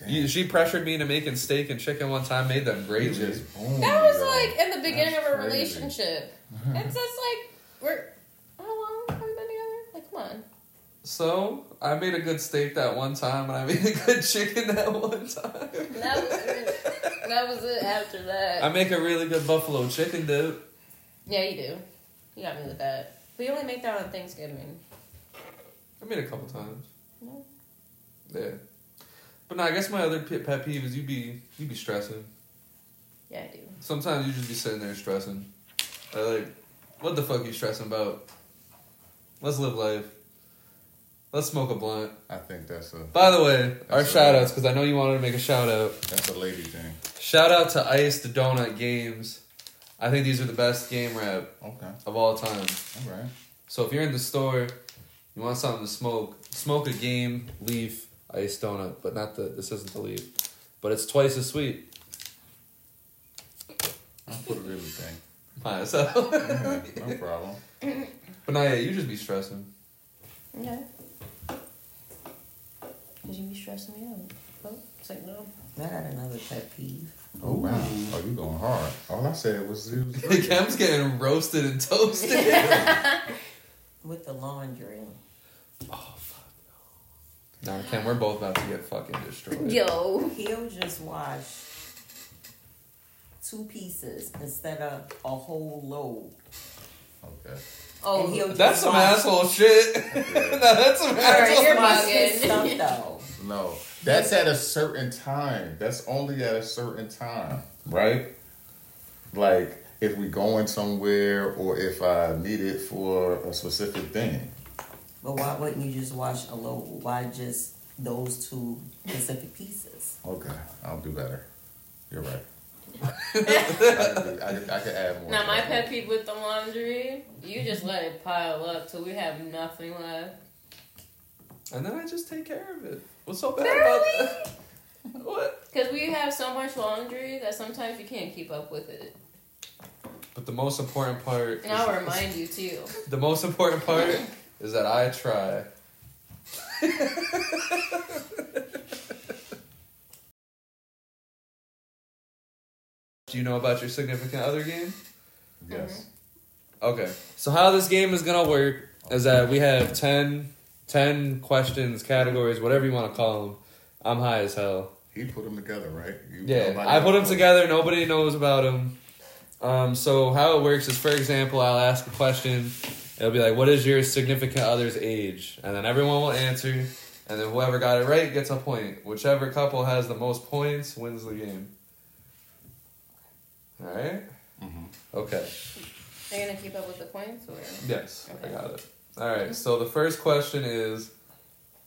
Damn. You, she pressured me into making steak and chicken one time. Made them great. You just boom, That was yo. like in the beginning That's of our crazy. relationship. It's just like we're how long have we been together? Like come on. So I made a good steak that one time, and I made a good chicken that one time. That was it. that was it after that. I make a really good buffalo chicken dip. yeah, you do. You got me with that. We only make that on Thanksgiving. I made a couple times. No. Yeah, but no, I guess my other pet pet peeve is you be you be stressing. Yeah, I do. Sometimes you just be sitting there stressing. Like, what the fuck you stressing about? Let's live life. Let's smoke a blunt. I think that's a By the way, our That's shout outs, because I know you wanted to make a shout out. that's a lady thing. Shout out to Ice the Donut Games. I think these are the best game rap Okay, of all time. all right. So if you're in the store, you want something to smoke, smoke a game leaf ice donut, but not the this isn't the leaf. But it's twice as sweet. I'll put it in the thing. Fine, so no problem. But no, yeah, you just be stressing. Okay. Cause you be stressing me out. Oh, it's like no. I got another pet peeve. Oh wow. Oh, you going hard. All I said was it was good. Kem's getting roasted and toasted. With the laundry. oh fuck. Nah, Kem, we're both about to get fucking destroyed. Yo. He'll just wash two pieces instead of a whole load. Okay. Oh, And he'll That's just some wash- asshole shit. no, that's some right, asshole you're wash bugging. his stuff though. No, that's at a certain time. That's only at a certain time, right? Like if we going somewhere or if I need it for a specific thing. But why wouldn't you just wash a load? Why just those two specific pieces? Okay, I'll do better. You're right. I, could, I, I could add more. Now my pet peeve with the laundry, you just let it pile up till we have nothing left. And then I just take care of it. What's so bad about that? What? Because we have so much laundry that sometimes you can't keep up with it. But the most important part. And I'll remind you too. The most important part is that I try. Do you know about your significant other game? Yes. Okay. So how this game is gonna work is that we have 10, 10 questions, categories, whatever you want to call them. I'm high as hell. He put them together, right? You, Yeah, I put them together. Nobody knows about them. Um, so how it works is, for example, I'll ask a question. It'll be like, "What is your significant other's age?" And then everyone will answer, and then whoever got it right gets a point. Whichever couple has the most points wins the game. All right. Mhm. Okay. Are you gonna keep up with the points or? Yes, I got it. All right. So the first question is,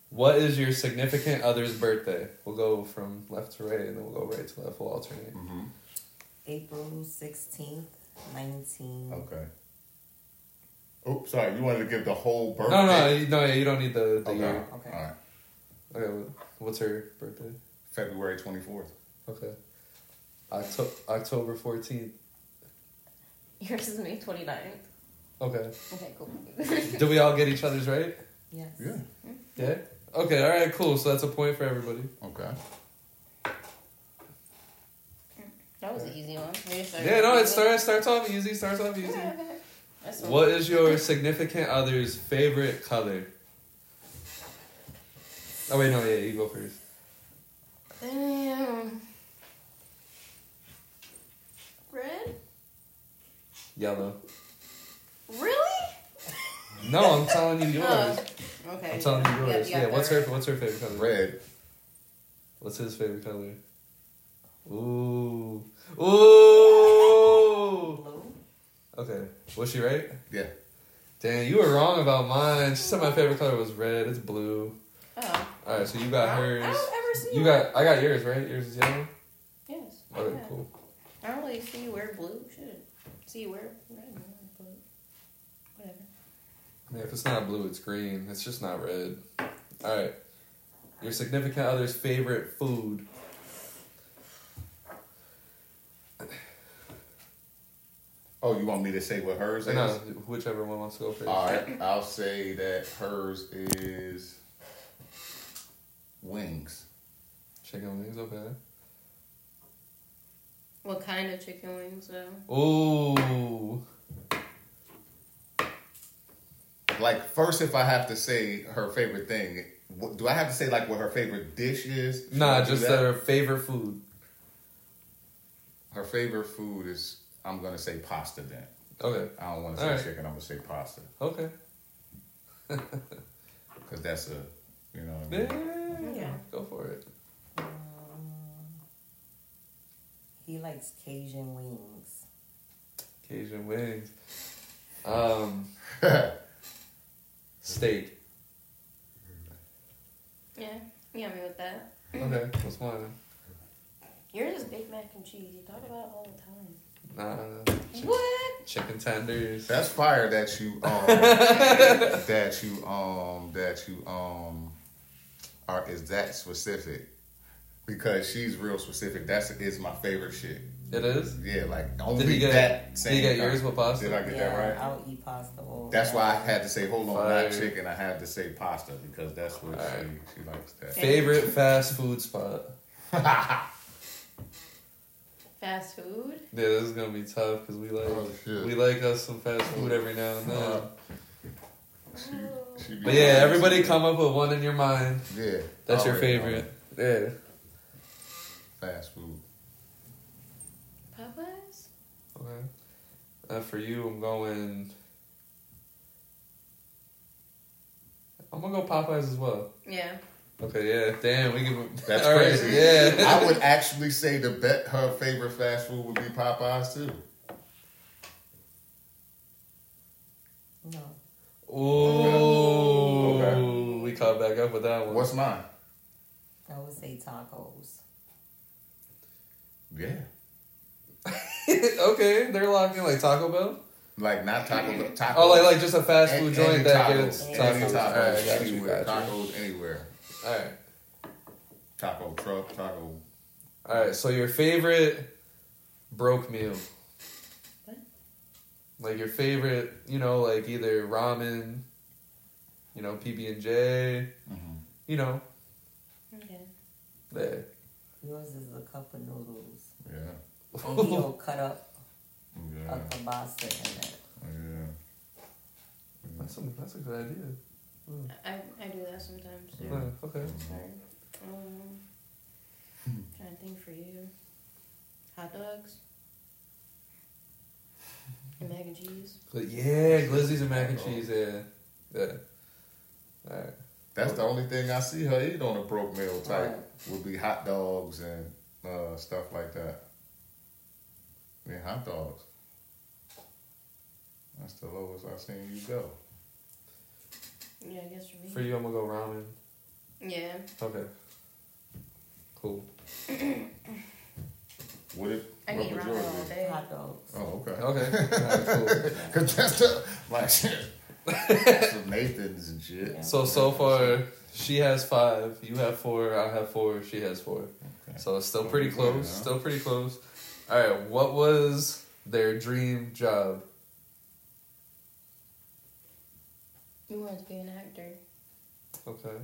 "What is your significant other's birthday?" We'll go from left to right, and then we'll go right to left. We'll alternate. Mhm. April sixteenth, nineteen. Okay. Oh, sorry. You wanted to give the whole birthday? No, no, you, no, you don't need the, the Okay. year. Okay. right. Okay, wh- what's her birthday? February twenty fourth. Okay, Octo- October fourteenth. Yours is May 29th. Okay, Okay, cool. did we all get each other's right? Yes. Yeah. Yeah. Okay, all right, cool. So that's a point for everybody. Okay. that was an easy one. Maybe start Yeah, no, with it starts starts off easy. Starts off easy. easy. Okay, okay. That's. What is your significant other's favorite color? Oh wait, no, yeah, you go first. Damn. Red? Yellow. Really? No, I'm telling you yours. Oh, okay. I'm telling you yours. yep, Yeah, what's her what's her favorite color? Red. What's his favorite color? Ooh. Ooh. Blue. Okay. Was she right? Yeah. Damn, you were wrong about mine. She said my favorite color was red. It's blue. Oh. Alright, so you got I hers. I don't ever see You got I got yours, right? Yours is yellow? Yes. Oh, okay, yeah. cool. I don't really see you wear blue. Should see you wear red, but whatever. Yeah, if it's not blue, it's green. It's just not red. Alright. Your significant other's favorite food. Oh, you want me to say what hers is? No, whichever one wants to go first. All right. I'll say that hers is wings. Chicken wings, okay. What kind of chicken wings though? Ooh. Like first, if I have to say her favorite thing, do I have to say like what her favorite dish is? Should Nah, just that? their favorite food. her favorite food is. I'm gonna say pasta then. Okay. I don't want to say Alright. chicken. I'm gonna say pasta Okay. because that's a, you know. What I Yeah. mean? Yeah. Go for it. Um, he likes Cajun wings. Cajun wings. Um, steak. Yeah, you got me with that. Okay, what's mine? Yours is Big Mac and cheese. You talk about it all the time. Nah, chi- What? chicken tenders. That's fire that you um that you um that you um are is that specific because she's real specific. That's is my favorite shit. It is. Yeah, like only Did he get? that. Did he get kind. yours with pasta? Did I get yeah, that right? I'll eat pasta. all That's day. why I had to say hold on, Fire. not chicken. I had to say pasta because that's what Alright. she she likes. That. Favorite fast food spot. Fast food? Yeah, this is gonna be tough because we like Oh, shit. we like us some fast food every now and then. Uh, She, she But yeah, everybody come up with one in your mind. Yeah, That's your already know. favorite. Yeah. Fast food. Popeyes? Okay. Uh, for you, I'm going. I'm gonna go Popeyes as well. Yeah. Okay, yeah. Damn, we can. That's All right, crazy. Yeah. I would actually say the bet her favorite fast food would be Popeyes too. No. Ooh, Okay. we caught back up with that one. What's mine? I would say tacos. Yeah, okay, they're locking like Taco Bell. like not Taco Bell. Tacos. Oh, like like just a fast Any- food joint any that tacos. gets Any tacos. tacos, All right, I got you, anywhere. Tacos anywhere. All right, Taco truck, taco. all right. So your favorite broke meal? What? Like your favorite, you know, like either ramen, you know, PB and J, Mhm. you know, Okay. there. Yours is a cup of noodles. Yeah, And he'll cut up yeah, a kielbasa in it. yeah. That's a, that's a good idea. I, I do that sometimes too. Yeah, okay. Sorry. Um, trying to think for you. Hot dogs. And mac and cheese. Yeah, glizzies and mac and cheese. Yeah, yeah. All right. That's the only thing I see her eat on a broke meal type Right. would be hot dogs and uh, stuff like that. Yeah, hot dogs. That's the lowest I've seen you go. Yeah, I guess for me. For you, I'm gonna go ramen. Yeah. Okay. Cool. Would it? I what can ramen yours all day. Hot dogs. Oh, okay. Okay. All right. Cool. Cause that's the like shit. Some Nathan's and shit. Yeah. So so far, she has five. You have four. I have four. She has four. Okay. So it's still pretty close. Yeah. Still pretty close. All right. What was their dream job? You wanted to be an actor. Okay.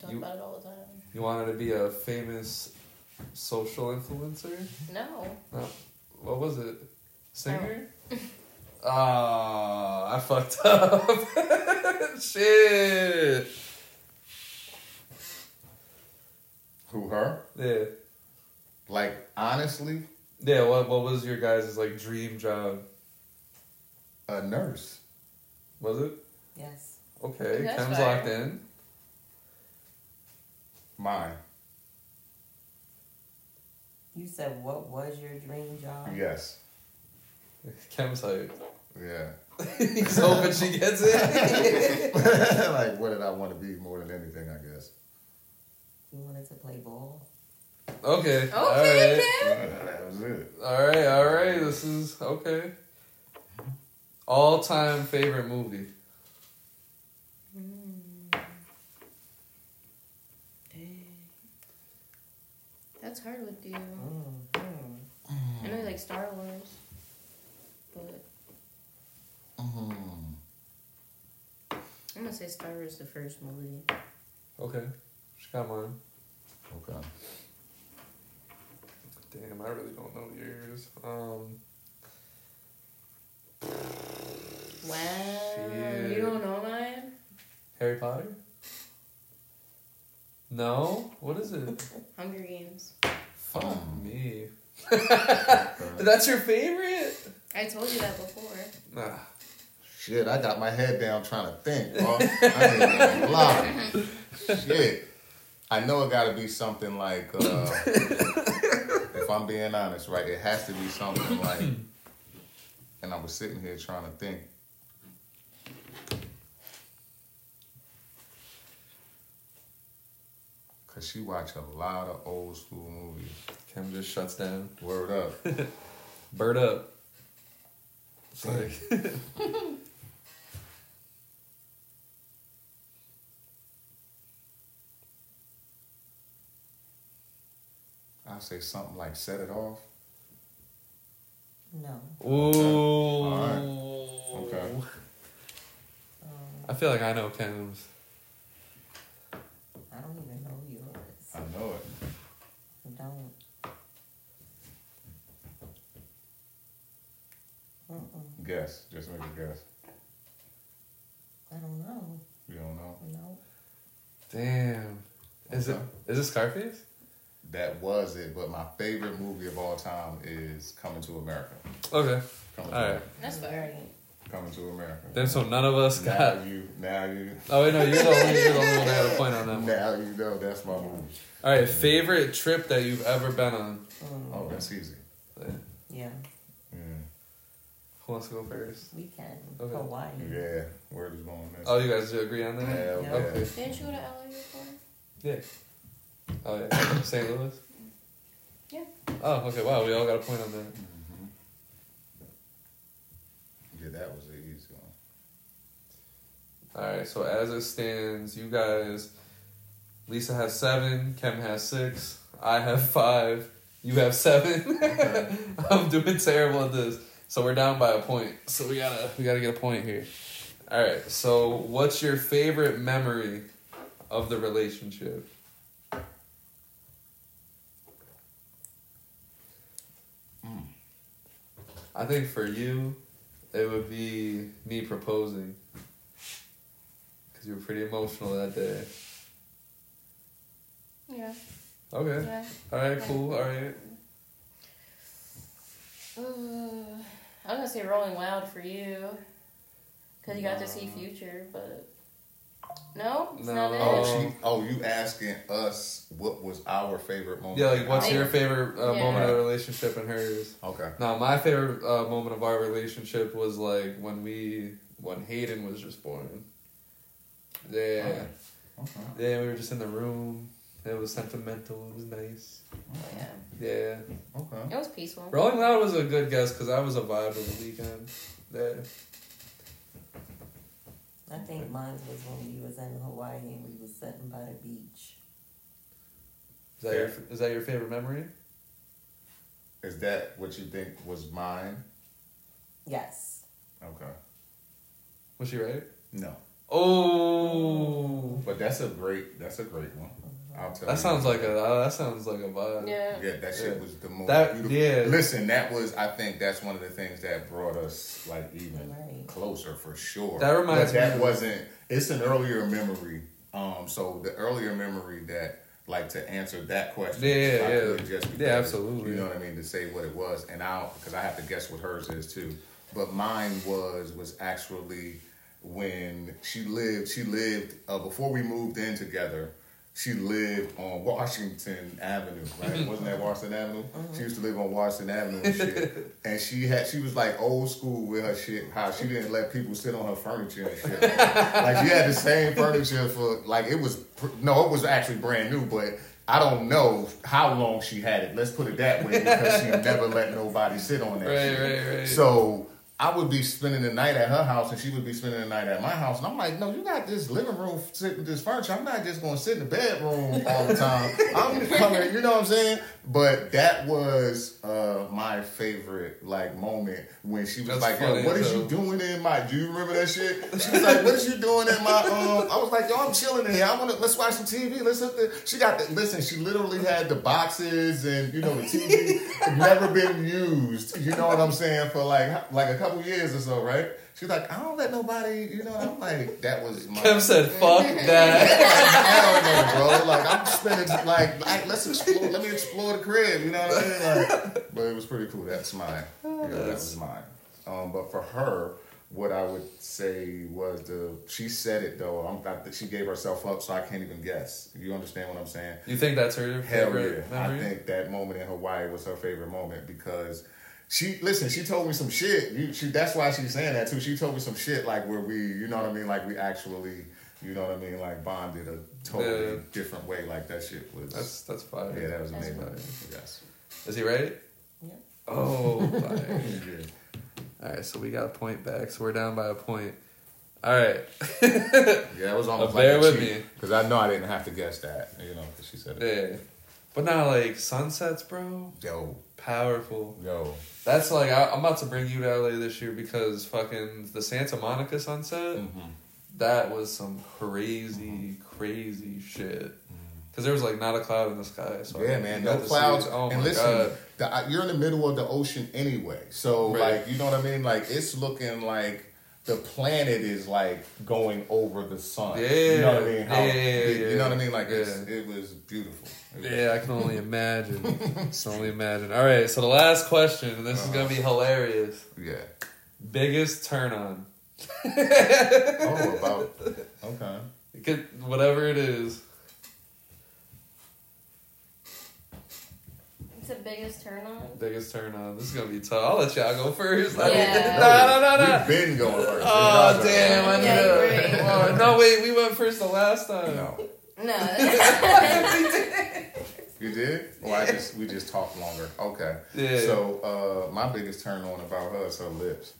Talk You- about it all the time. You wanted to be a famous social influencer? No. No. What was it? Singer? Ah, I fucked up. Shit. Who her? Yeah. Like honestly, Yeah, what what was your guys' like dream job? a nurse. Was it? Yes. Okay, That's Kem's fire. locked in. Mine. You said what was your dream job? Yes. Kem's hyped. Yeah. He's hoping she gets it. like what did I want to be more than anything? I guess. You wanted to play ball? okay. Okay, Alright. Kem. that was it. Alright, alright. This is okay. All time favorite movie. That's hard with you. Mm, mm. I know you like Star Wars, but Mm. I'm gonna say Star Wars the first movie. Okay. She got mine. Okay. Damn, I really don't know yours. Um Wow, Shit. you don't know mine? Harry Potter? No? What is it? Hunger Games. Fuck me. That's your favorite? I told you that before. Nah. Shit, I got my head down trying to think, bro. I ain't gonna lie. Shit. I know it gotta be something like, uh, if I'm being honest, right, it has to be something like, and I was sitting here trying to think. Cause she watch a lot of old school movies. Kem just shuts down. Word up. Bird up. It's like I'll say something like set it off. No. Ooh. Alright. Okay. Um, I feel like I know Kem's. I don't even know yours. I know it. I don't. Mm-mm. Guess. Just make a guess. I don't know. You don't know. No. Damn. Is Okay. it is it Scarface? That was it. But my favorite movie of all time is Coming to America. Okay. Coming to All right. America. That's All fair. Coming to America. Then so none of us now got. you, now you, Oh wait, no, you're the only you're the only one that had a point on that one. now you know that's my movie. All right, favorite trip that you've ever been on. Mm, Oh, that's easy. yeah, Yeah, Who wants to go first? we can. Okay. Hawaii. yeah. Word is going next. Oh, you guys do agree on that? Hell Yeah. yeah. Okay. Didn't you go to LA before? Yeah. Oh yeah. St. Louis. Yeah. Oh, okay. Wow, we all got a point on that. Mhm. Yeah, that was an easy one. All right. So as it stands, you guys, Lisa has seven, Kem has six, I have five, you have seven. I'm doing terrible at this. So we're down by a point. So we gotta we gotta get a point here. All right. So what's your favorite memory of the relationship? I think for you, it would be me proposing. Because you were pretty emotional that day. Yeah. Okay. Yeah. Alright, cool. Alright. Uh, I was gonna say Rolling Loud for you, cause you got to see Future, but no, it's No. not it. Oh, she, oh, you asking us what was our favorite moment? Yeah, like what's I- your favorite uh, Yeah. moment of the relationship and hers? Okay. Now, my favorite uh, moment of our relationship was like when we, when Hayden was just born. Yeah. Okay. Yeah, we were just in the room. It was sentimental. It was nice. Oh, yeah, Yeah. Okay. it was peaceful. Rolling Loud was a good guess because I was a vibe of the weekend. Yeah. I think mine was when we was in Hawaii and we was sitting by the beach. Is that your is that your favorite memory? Is that what you think was mine? Yes. Okay. Was she right? No. Oh, But that's a great. That's a great one. I'll tell you. that sounds like a uh, that sounds like a vibe. Yeah. Yeah, that shit Yeah. was the most That- beautiful. yeah. Listen, that was. I think that's one of the things that brought us like even Right. closer for sure. That reminds but that me of- wasn't. It's an earlier memory. Um. So the earlier memory that. Like to answer that question, Yeah, I yeah. could just Yeah, absolutely. You know what I mean to say what it was, and I because I have to guess what hers is too. But mine was was actually when she lived. She lived uh, before we moved in together. She lived on Washington Avenue, right? Mm-hmm. Wasn't that Washington Avenue? She mm-hmm. used to live on Washington Avenue and shit. and she had she was like old school with her shit. How she didn't let people sit on her furniture and shit. like she had the same furniture for like it was no, it was actually brand new, but I don't know how long she had it. Let's put it that way because she never let nobody sit on that Right, shit. right, right. So I would be spending the night at her house and she would be spending the night at my house. And I'm like, no, you got this living room sitting this furniture. I'm not just going to sit in the bedroom all the time. I'm coming, you know what I'm saying? But that was uh, my favorite like moment when she was That's like, funny yo, what as you doing in my, do you remember that shit? She was like, what is you doing in my, um, I was like, yo, I'm chilling in here. I want to, let's watch some TV. Let's hit the, she got the, listen, she literally had the boxes and, you know, the TV never been used. You know what I'm saying? For like, like a couple years or so, right? She's like, I don't let nobody, you know, I'm like, that was my. Kev said, "Fuck that." Hell no, bro. Like I'm spending like, like let's explore. Let me explore the crib. You know what I mean? Like, but it was pretty cool. That's mine. That was mine. Um, but for her, what I would say was the she said it though. I'm I, she gave herself up, so I can't even guess. You understand what I'm saying? You think that's her Hell favorite yeah! memory? I think that moment in Hawaii was her favorite moment because she listen. She told me some shit. You, she, that's why she's saying that too. She told me some shit like where we, you know what I mean, like we actually, you know what I mean, like bonded a totally Yeah. different way. Like that shit was. That's that's fire. yeah, that was That's amazing. fire. Yes. Is he right? Yeah. Oh. Yeah. All right, so we got a point back. So we're down by a point. All right. Yeah, it was almost Uh, like bear a with cheat, me. because I know I didn't have to guess that. You know, because she said it. yeah. But now, like sunsets, bro, Yo, powerful. yo. That's like I, I'm about to bring you to LA this year because fucking the Santa Monica sunset. Mm-hmm. That was some crazy, crazy shit. Because there was like not a cloud in the sky. So Yeah, man, no clouds. Oh and my listen, god. the, you're in the middle of the ocean anyway, so Right. like, you know what I mean? Like, it's looking like the planet is like going over the sun. Yeah. you know what I mean. How, Yeah, yeah, you know what I mean. Like it's, Yeah. it was beautiful. It was- Yeah, I can only imagine. Just only imagine. All right, so the last question, and this is gonna be uh-huh. hilarious. yeah. Biggest turn on. Oh, about okay. It could, whatever it is. The biggest turn on. Biggest turn on. This is gonna be tough. I'll let y'all go first. I Yeah. mean, no, no, no, no. We've been going first. Oh damn! I Yeah, know. great. Oh, no, wait, we went first the last time. No, No. you did. Well, I just we just talked longer. Okay. Yeah. So uh, my biggest turn on about her is her lips.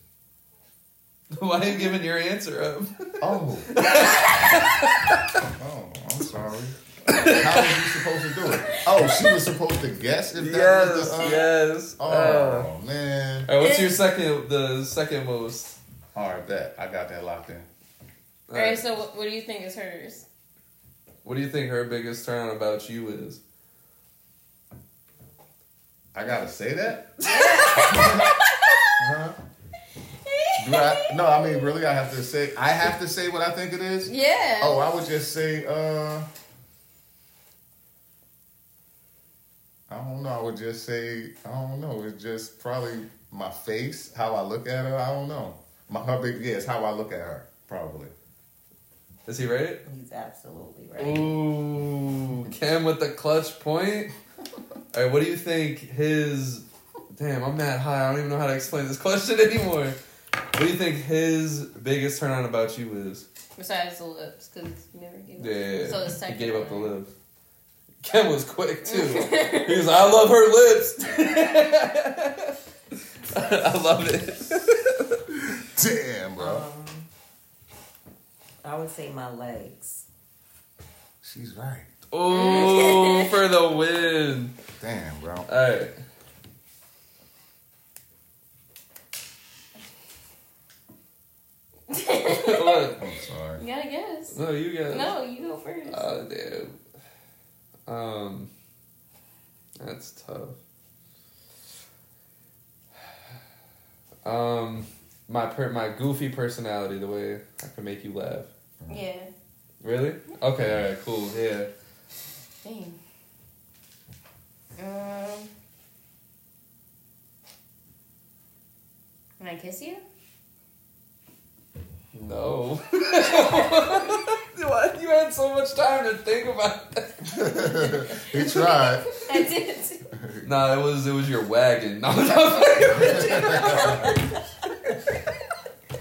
Why are you giving your answer up? Oh. oh, I'm sorry. How was you supposed to do it? Oh, she was supposed to guess if that yes, was the. Uh, yes. Oh Uh, man. all right, what's your second? The second most. All right, that I got that locked in. All Alright, right. so what, what do you think is hers? What do you think her biggest turn on about you is? I gotta say that. huh? Do I, no, I mean really. I have to say. I have to say what I think it is. Yeah. Oh, I would just say. uh I don't know. I would just say. I don't know. It's just probably my face, how I look at her. I don't know. My her big yeah, it's how I look at her. Probably. Is he right? He's absolutely right. Ooh, Kem with the clutch point. All right, what do you think his? Damn, I'm mad high. I don't even know how to explain this question anymore. What do you think his biggest turn on about you is? Besides the lips, because you never gave up. Yeah, So the second he gave up the one. Lip. Kem was quick too. he was, I love her lips. I love it. Damn, bro. Um, I would say my legs. She's right. Ooh, for the win. Damn, bro. All right. what? I'm sorry. You gotta guess. No, you got. No, you go first. Oh damn. Um, that's tough. Um, my per my goofy personality, the way I can make you laugh. yeah. Really? Okay. All right. Cool. Yeah. Dang. Um. Can I kiss you? No. what? You had so much time to think about that. he tried. I did. Nah, it was it was your wagon. No, no.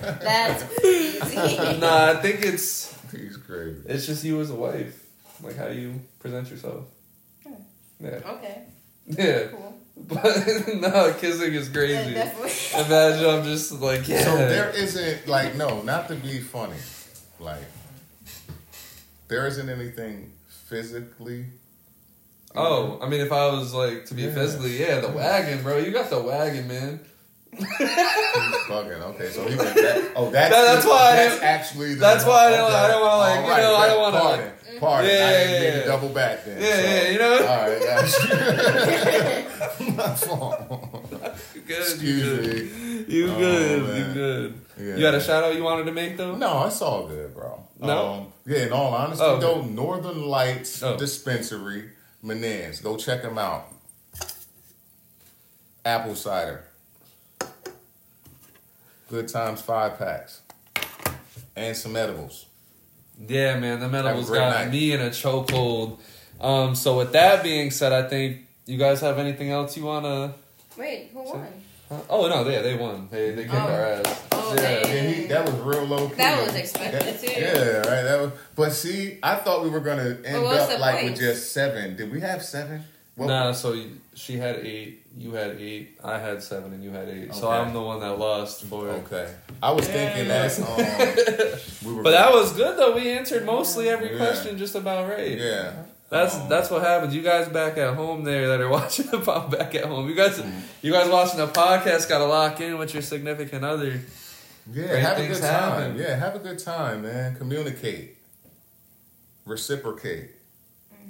That's crazy. nah, I think it's He's crazy. it's just you as a wife. Like how do you present yourself. Hmm. Yeah. Okay. Yeah. Cool. But no, kissing is crazy. definitely. Imagine I'm just like yeah. So there isn't like no, not to be funny, like there isn't anything physically. Oh, I mean, if I was like to be Yeah. physically, yeah, the wagon, bro. You got the wagon, man. He's bugging. Okay, so he went that. Oh, that's That- that's why That's didn't- actually. The, that's why I didn't- I don't wanna, like, All you know, I don't wanna, Pardon, Yeah, I didn't yeah, yeah. double back then. Yeah, so- yeah, you know? All right, that's My fault. You good? Excuse you good. me. You Oh, good? You man. good? Yeah. You had a shout out you wanted to make though? No, it's all good, bro. No? Um, yeah, in all honesty, Oh, okay. though, Northern Lights Oh. Dispensary, Menands. Go check them out. Apple cider. Good times five packs. And some edibles. Yeah, man, the Have a medals got night. me in a chokehold. Um, so with that being said, I think you guys have anything else you wanna? Wait, who won? Huh? Oh no, yeah, they won. They they kicked Oh. our ass. Oh, yeah. they- Yeah, he, that was real low key. That was expected, That- too. Yeah, right. That was, but see, I thought we were gonna end up like point? with just seven. Did we have seven? What- Nah, so she had eight, you had eight, I had seven, and you had eight. So I'm the one that lost for it. Okay. I was thinking that um, we were. But that was good though. We answered mostly every Yeah. question just about right. yeah. That's Um, that's what happens. You guys back at home there that are watching the pod back at home. You guys you guys watching the podcast gotta lock in with your significant other. Yeah, Great have a things good time. happen. Yeah, have a good time, man. Communicate, reciprocate,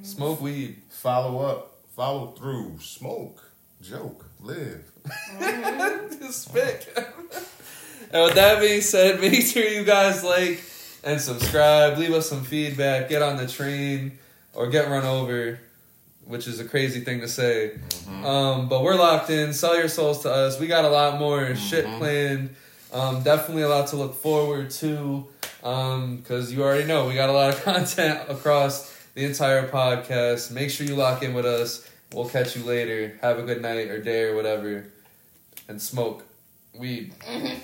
Smoke weed. follow up, follow through, smoke, joke, live. Spit. And with that being said, make sure you guys like and subscribe. Leave us some feedback. Get on the train or get run over, which is a crazy thing to say. Um, but we're locked in. Sell your souls to us. We got a lot more shit planned. Um, definitely a lot to look forward to. Because you already know we got a lot of content across the entire podcast. Make sure you lock in with us. We'll catch you later. Have a good night or day or whatever. And smoke weed. Mm-hmm.